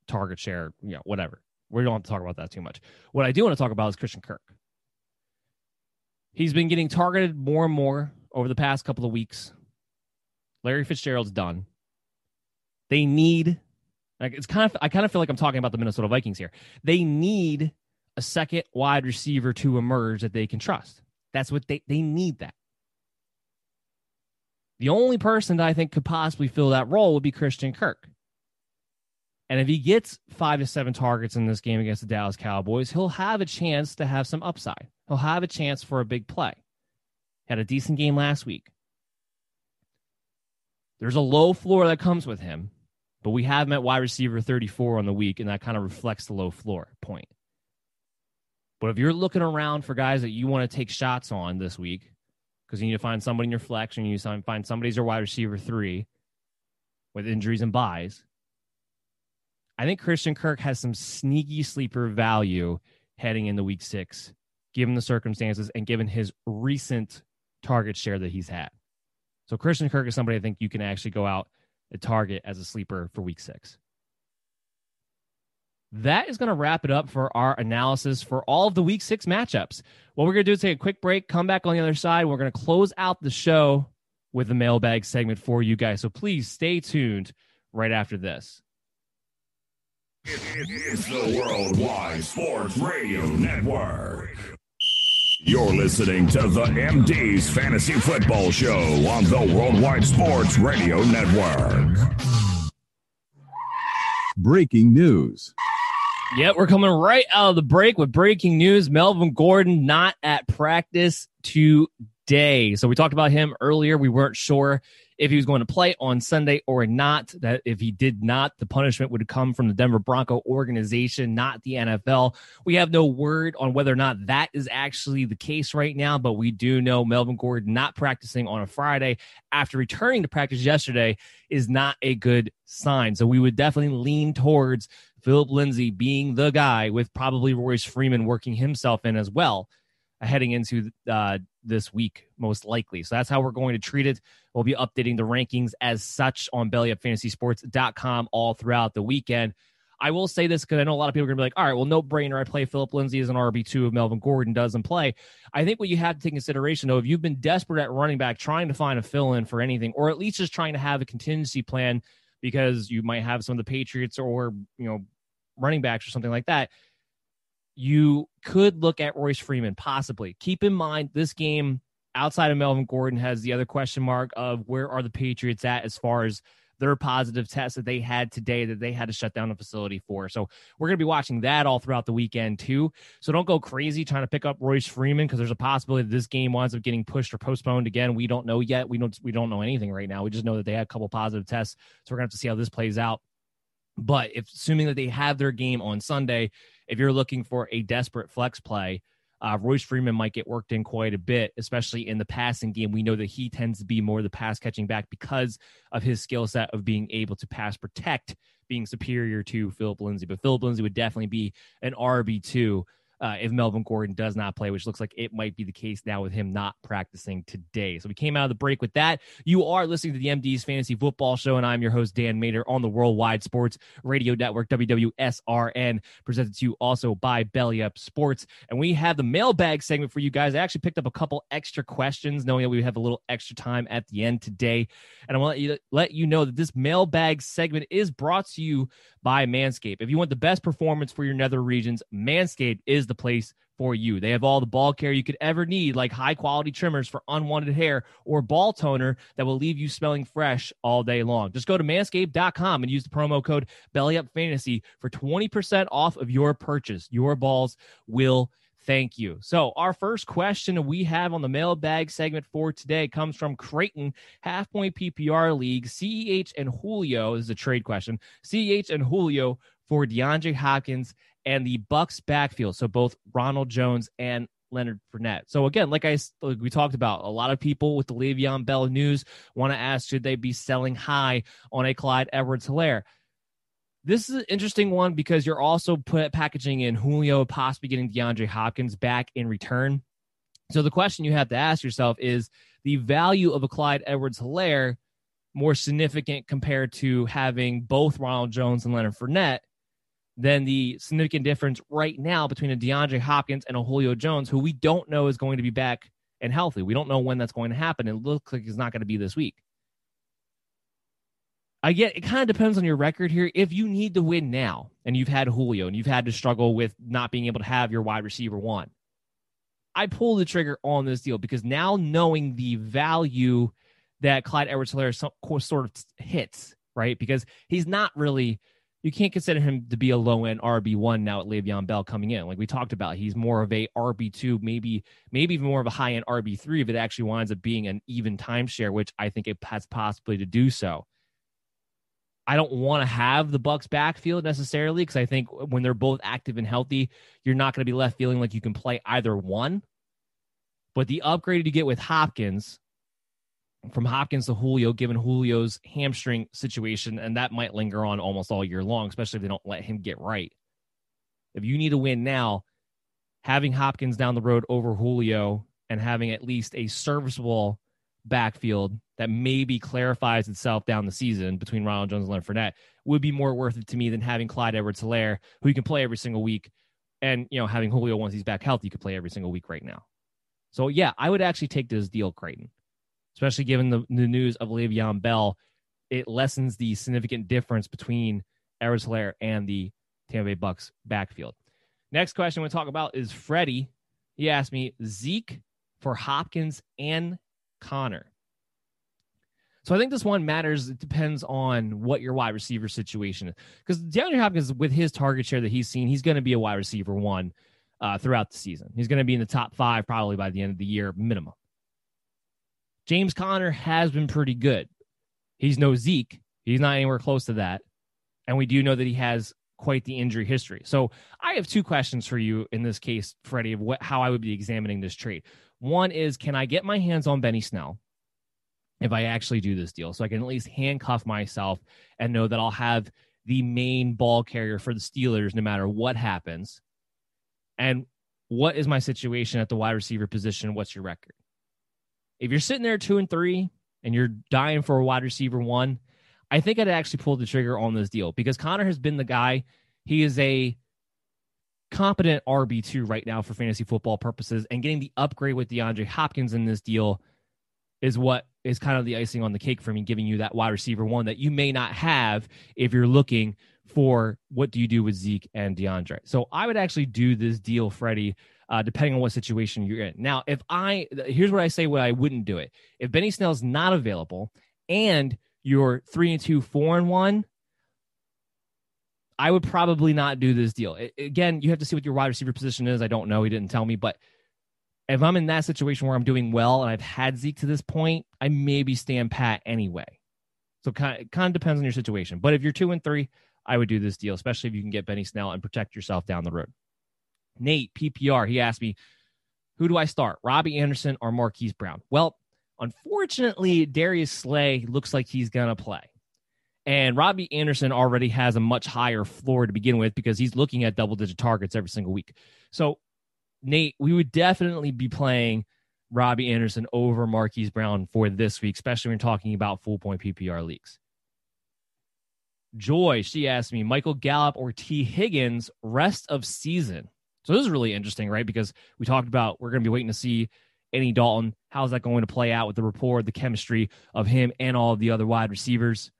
target share, you know, whatever. We don't have to talk about that too much. What I do want to talk about is Christian Kirk. He's been getting targeted more and more over the past couple of weeks. Larry Fitzgerald's done. They need like it's kind of I kind of feel like I'm talking about the Minnesota Vikings here. They need a second wide receiver to emerge that they can trust. That's what they they need that. The only person that I think could possibly fill that role would be Christian Kirk. And if he gets five to seven targets in this game against the Dallas Cowboys, he'll have a chance to have some upside. He'll have a chance for a big play. Had a decent game last week. There's a low floor that comes with him, but we have met wide receiver 34 on the week, and that kind of reflects the low floor point. But if you're looking around for guys that you want to take shots on this week, because you need to find somebody in your flex and you need to find somebody's your wide receiver three with injuries and byes, I think Christian Kirk has some sneaky sleeper value heading into week six, given the circumstances and given his recent target share that he's had. So Christian Kirk is somebody I think you can actually go out and target as a sleeper for week six. That is going to wrap it up for our analysis for all of the week six matchups. What we're going to do is take a quick break, come back on the other side. We're going to close out the show with the mailbag segment for you guys. So please stay tuned right after this. It's the Worldwide Sports Radio Network. You're listening to the MD's Fantasy Football Show on the Worldwide Sports Radio Network. Breaking news. Yep, we're coming right out of the break with breaking news. Melvin Gordon not at practice today. So we talked about him earlier. We weren't sure if he was going to play on Sunday or not. That if he did not, the punishment would come from the Denver Bronco organization, not the NFL. We have no word on whether or not that is actually the case right now, but we do know Melvin Gordon not practicing on a Friday after returning to practice yesterday is not a good sign. So we would definitely lean towards Philip Lindsay being the guy with probably Royce Freeman working himself in as well heading into uh, this week, most likely. So that's how we're going to treat it. We'll be updating the rankings as such on bellyupfantasysports.com all throughout the weekend. I will say this because I know a lot of people are going to be like, all right, well, no brainer. I play Philip Lindsay as an RB2 if Melvin Gordon doesn't play. I think what you have to take consideration, though, if you've been desperate at running back, trying to find a fill in for anything, or at least just trying to have a contingency plan because you might have some of the Patriots or, you know, running backs or something like that, you could look at Royce Freeman possibly. Keep in mind this game outside of Melvin Gordon has the other question mark of where are the Patriots at as far as their positive tests that they had today that they had to shut down the facility for. So we're going to be watching that all throughout the weekend too. So don't go crazy trying to pick up Royce Freeman because there's a possibility that this game winds up getting pushed or postponed again. We don't know yet. We don't we don't know anything right now. We just know that they had a couple positive tests. So we're going to have to see how this plays out. But if assuming that they have their game on Sunday, if you're looking for a desperate flex play, uh, Royce Freeman might get worked in quite a bit, especially in the passing game. We know that he tends to be more the pass catching back because of his skill set of being able to pass protect, being superior to Philip Lindsay. But Philip Lindsay would definitely be an RB2 uh, if Melvin Gordon does not play, which looks like it might be the case now with him not practicing today. So we came out of the break with that. You are listening to the MD's Fantasy Football Show, and I'm your host, Dan Mater, on the Worldwide Sports Radio Network, WWSRN, presented to you also by Belly Up Sports. And we have the mailbag segment for you guys. I actually picked up a couple extra questions, knowing that we have a little extra time at the end today. And I want to let you, let you know that this mailbag segment is brought to you by Manscaped. If you want the best performance for your nether regions, Manscaped is the place for you. They have all the ball care you could ever need, like high quality trimmers for unwanted hair or ball toner that will leave you smelling fresh all day long. Just go to manscaped.com and use the promo code BellyUpFantasy for 20% off of your purchase. Your balls will thank you. So, our first question we have on the mailbag segment for today comes from Creighton Half Point PPR League. CEH and Julio this is a trade question. CEH and Julio for DeAndre Hopkins and the Bucks backfield. So both Ronald Jones and Leonard Fournette. So again, like I like we talked about, a lot of people with the Le'Veon Bell news want to ask should they be selling high on a Clyde Edwards-Helaire? This is an interesting one because you're also put packaging in Julio, possibly getting DeAndre Hopkins back in return. So the question you have to ask yourself is the value of a Clyde Edwards-Helaire more significant compared to having both Ronald Jones and Leonard Fournette than the significant difference right now between a DeAndre Hopkins and a Julio Jones, who we don't know is going to be back and healthy. We don't know when that's going to happen. It looks like it's not going to be this week. I get it kind of depends on your record here. If you need to win now and you've had Julio and you've had to struggle with not being able to have your wide receiver one, I pull the trigger on this deal because now knowing the value that Clyde Edwards Helaire sort of hits, right? Because he's not really you can't consider him to be a low end RB one now at Le'Veon Bell coming in. Like we talked about, he's more of a RB two, maybe maybe even more of a high end RB three if it actually winds up being an even timeshare, which I think it has possibly to do so. I don't want to have the Bucks backfield necessarily because I think when they're both active and healthy, you're not going to be left feeling like you can play either one. But the upgrade you get with Hopkins from Hopkins to Julio, given Julio's hamstring situation, and that might linger on almost all year long, especially if they don't let him get right. If you need to win now, having Hopkins down the road over Julio and having at least a serviceable backfield that maybe clarifies itself down the season between Ronald Jones and Leonard Fournette would be more worth it to me than having Clyde Edwards Helaire, who you can play every single week, and you know, having Julio once he's back healthy, you could play every single week right now. So yeah, I would actually take this deal, Creighton especially given the, the news of Le'Veon Bell. It lessens the significant difference between Edwards Helaire and the Tampa Bay Bucks backfield. Next question we talk about is Freddie. He asked me Zeke for Hopkins and Conner. So I think this one matters. It depends on what your wide receiver situation is. Because DeAndre Hopkins, with his target share that he's seen, he's going to be a wide receiver one uh, throughout the season. He's going to be in the top five probably by the end of the year minimum. James Conner has been pretty good. He's no Zeke. He's not anywhere close to that. And we do know that he has quite the injury history. So I have two questions for you in this case, Freddie, of what, how I would be examining this trade. One is, can I get my hands on Benny Snell if I actually do this deal? So I can at least handcuff myself and know that I'll have the main ball carrier for the Steelers no matter what happens. And what is my situation at the wide receiver position? What's your record? If you're sitting there two and three and you're dying for a wide receiver one, I think I'd actually pull the trigger on this deal because Conner has been the guy. He is a competent RB2 right now for fantasy football purposes, and getting the upgrade with DeAndre Hopkins in this deal is what is kind of the icing on the cake for me, giving you that wide receiver one that you may not have if you're looking for what do you do with Zeke and DeAndre. So I would actually do this deal, Freddie, uh, depending on what situation you're in. Now, if I here's what I say, what I wouldn't do it if Benny Snell's not available and you're three and two, four and one. I would probably not do this deal. It, again, you have to see what your wide receiver position is. I don't know. He didn't tell me, but if I'm in that situation where I'm doing well and I've had Zeke to this point, I maybe stand pat anyway. So kind of, kind of depends on your situation. But if you're two and three, I would do this deal, especially if you can get Benny Snell and protect yourself down the road. Nate, PPR, he asked me, who do I start, Robbie Anderson or Marquise Brown? Well, unfortunately, Darius Slay looks like he's going to play. And Robbie Anderson already has a much higher floor to begin with because he's looking at double digit targets every single week. So Nate, we would definitely be playing Robbie Anderson over Marquise Brown for this week, especially when talking about full point PPR leagues. Joy, she asked me, Michael Gallup or Tee Higgins rest of season. So this is really interesting, right? Because we talked about we're going to be waiting to see Andy Dalton. How's that going to play out with the rapport, the chemistry of him and all of the other wide receivers?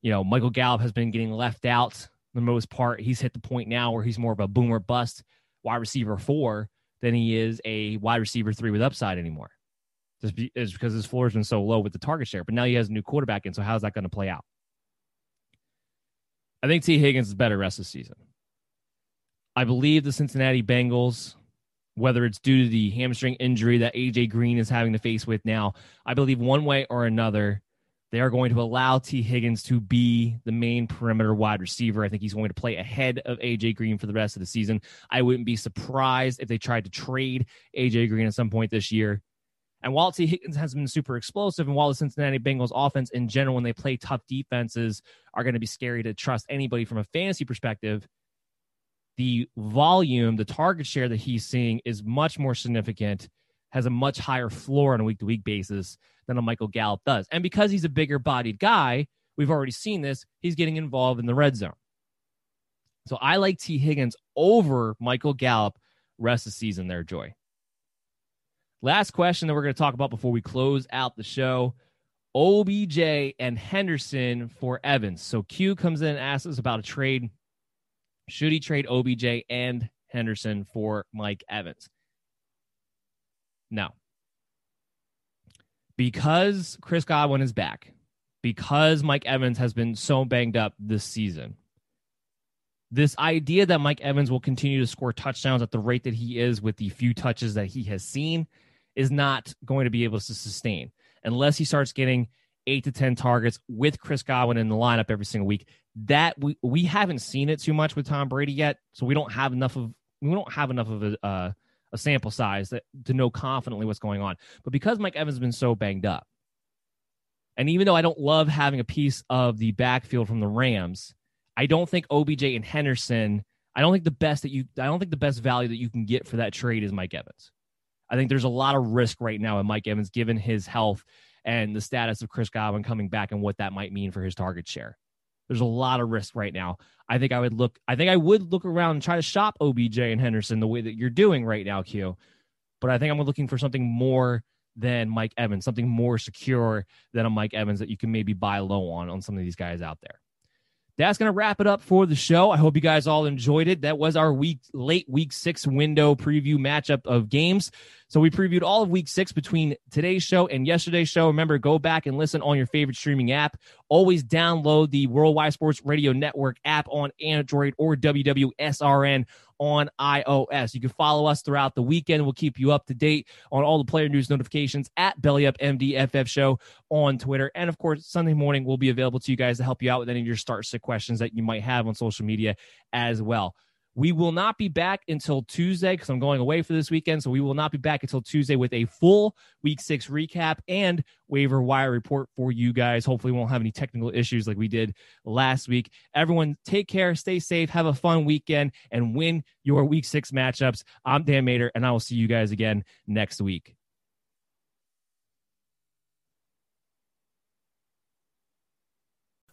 You know, Michael Gallup has been getting left out for the most part. He's hit the point now where he's more of a boomer bust wide receiver four than he is a wide receiver three with upside anymore. Just be, it's because his floor has been so low with the target share. But now he has a new quarterback in. So how's that going to play out? I think Tee Higgins is better rest of the season. I believe the Cincinnati Bengals, whether it's due to the hamstring injury that AJ Green is having to face with now, I believe one way or another, they are going to allow Tee Higgins to be the main perimeter wide receiver. I think he's going to play ahead of AJ Green for the rest of the season. I wouldn't be surprised if they tried to trade AJ Green at some point this year. And while Tee Higgins has been super explosive, and while the Cincinnati Bengals offense in general, when they play tough defenses, are going to be scary to trust anybody from a fantasy perspective, the volume, the target share that he's seeing is much more significant, has a much higher floor on a week to week basis than a Michael Gallup does. And because he's a bigger bodied guy, we've already seen this, he's getting involved in the red zone. So I like Tee Higgins over Michael Gallup rest of the season there, Joy. Last question that we're going to talk about before we close out the show OBJ and Henderson for Evans. So Q comes in and asks us about a trade. Should he trade OBJ and Henderson for Mike Evans? No. Because Chris Godwin is back, because Mike Evans has been so banged up this season, this idea that Mike Evans will continue to score touchdowns at the rate that he is with the few touches that he has seen is not going to be able to sustain unless he starts getting eight to 10 targets with Chris Godwin in the lineup every single week. That we, we haven't seen it too much with Tom Brady yet. So we don't have enough of, we don't have enough of a, uh, a sample size that, to know confidently what's going on. But because Mike Evans has been so banged up, and even though I don't love having a piece of the backfield from the Rams, I don't think OBJ and Henderson, I don't think the best that you, I don't think the best value that you can get for that trade is Mike Evans. I think there's a lot of risk right now in Mike Evans, given his health and the status of Chris Godwin coming back and what that might mean for his target share. There's a lot of risk right now. I think I would look. I think I would look around and try to shop OBJ and Henderson the way that you're doing right now, Q. But I think I'm looking for something more than Mike Evans, something more secure than a Mike Evans that you can maybe buy low on on some of these guys out there that's going to wrap it up for the show. I hope you guys all enjoyed it. That was our week late week six window preview matchup of games. So we previewed all of week six between today's show and yesterday's show. Remember, go back and listen on your favorite streaming app. Always download the Worldwide Sports Radio Network app on Android or WWSRN on iOS. You can follow us throughout the weekend. We'll keep you up to date on all the player news notifications at Belly Up MDFF Show on Twitter. And of course, Sunday morning will be available to you guys to help you out with any of your start sit questions that you might have on social media as well. We will not be back until Tuesday because I'm going away for this weekend. So we will not be back until Tuesday with a full week six recap and waiver wire report for you guys. Hopefully, we won't have any technical issues like we did last week. Everyone, take care, stay safe, have a fun weekend, and win your week six matchups. I'm Dan Mater, and I will see you guys again next week.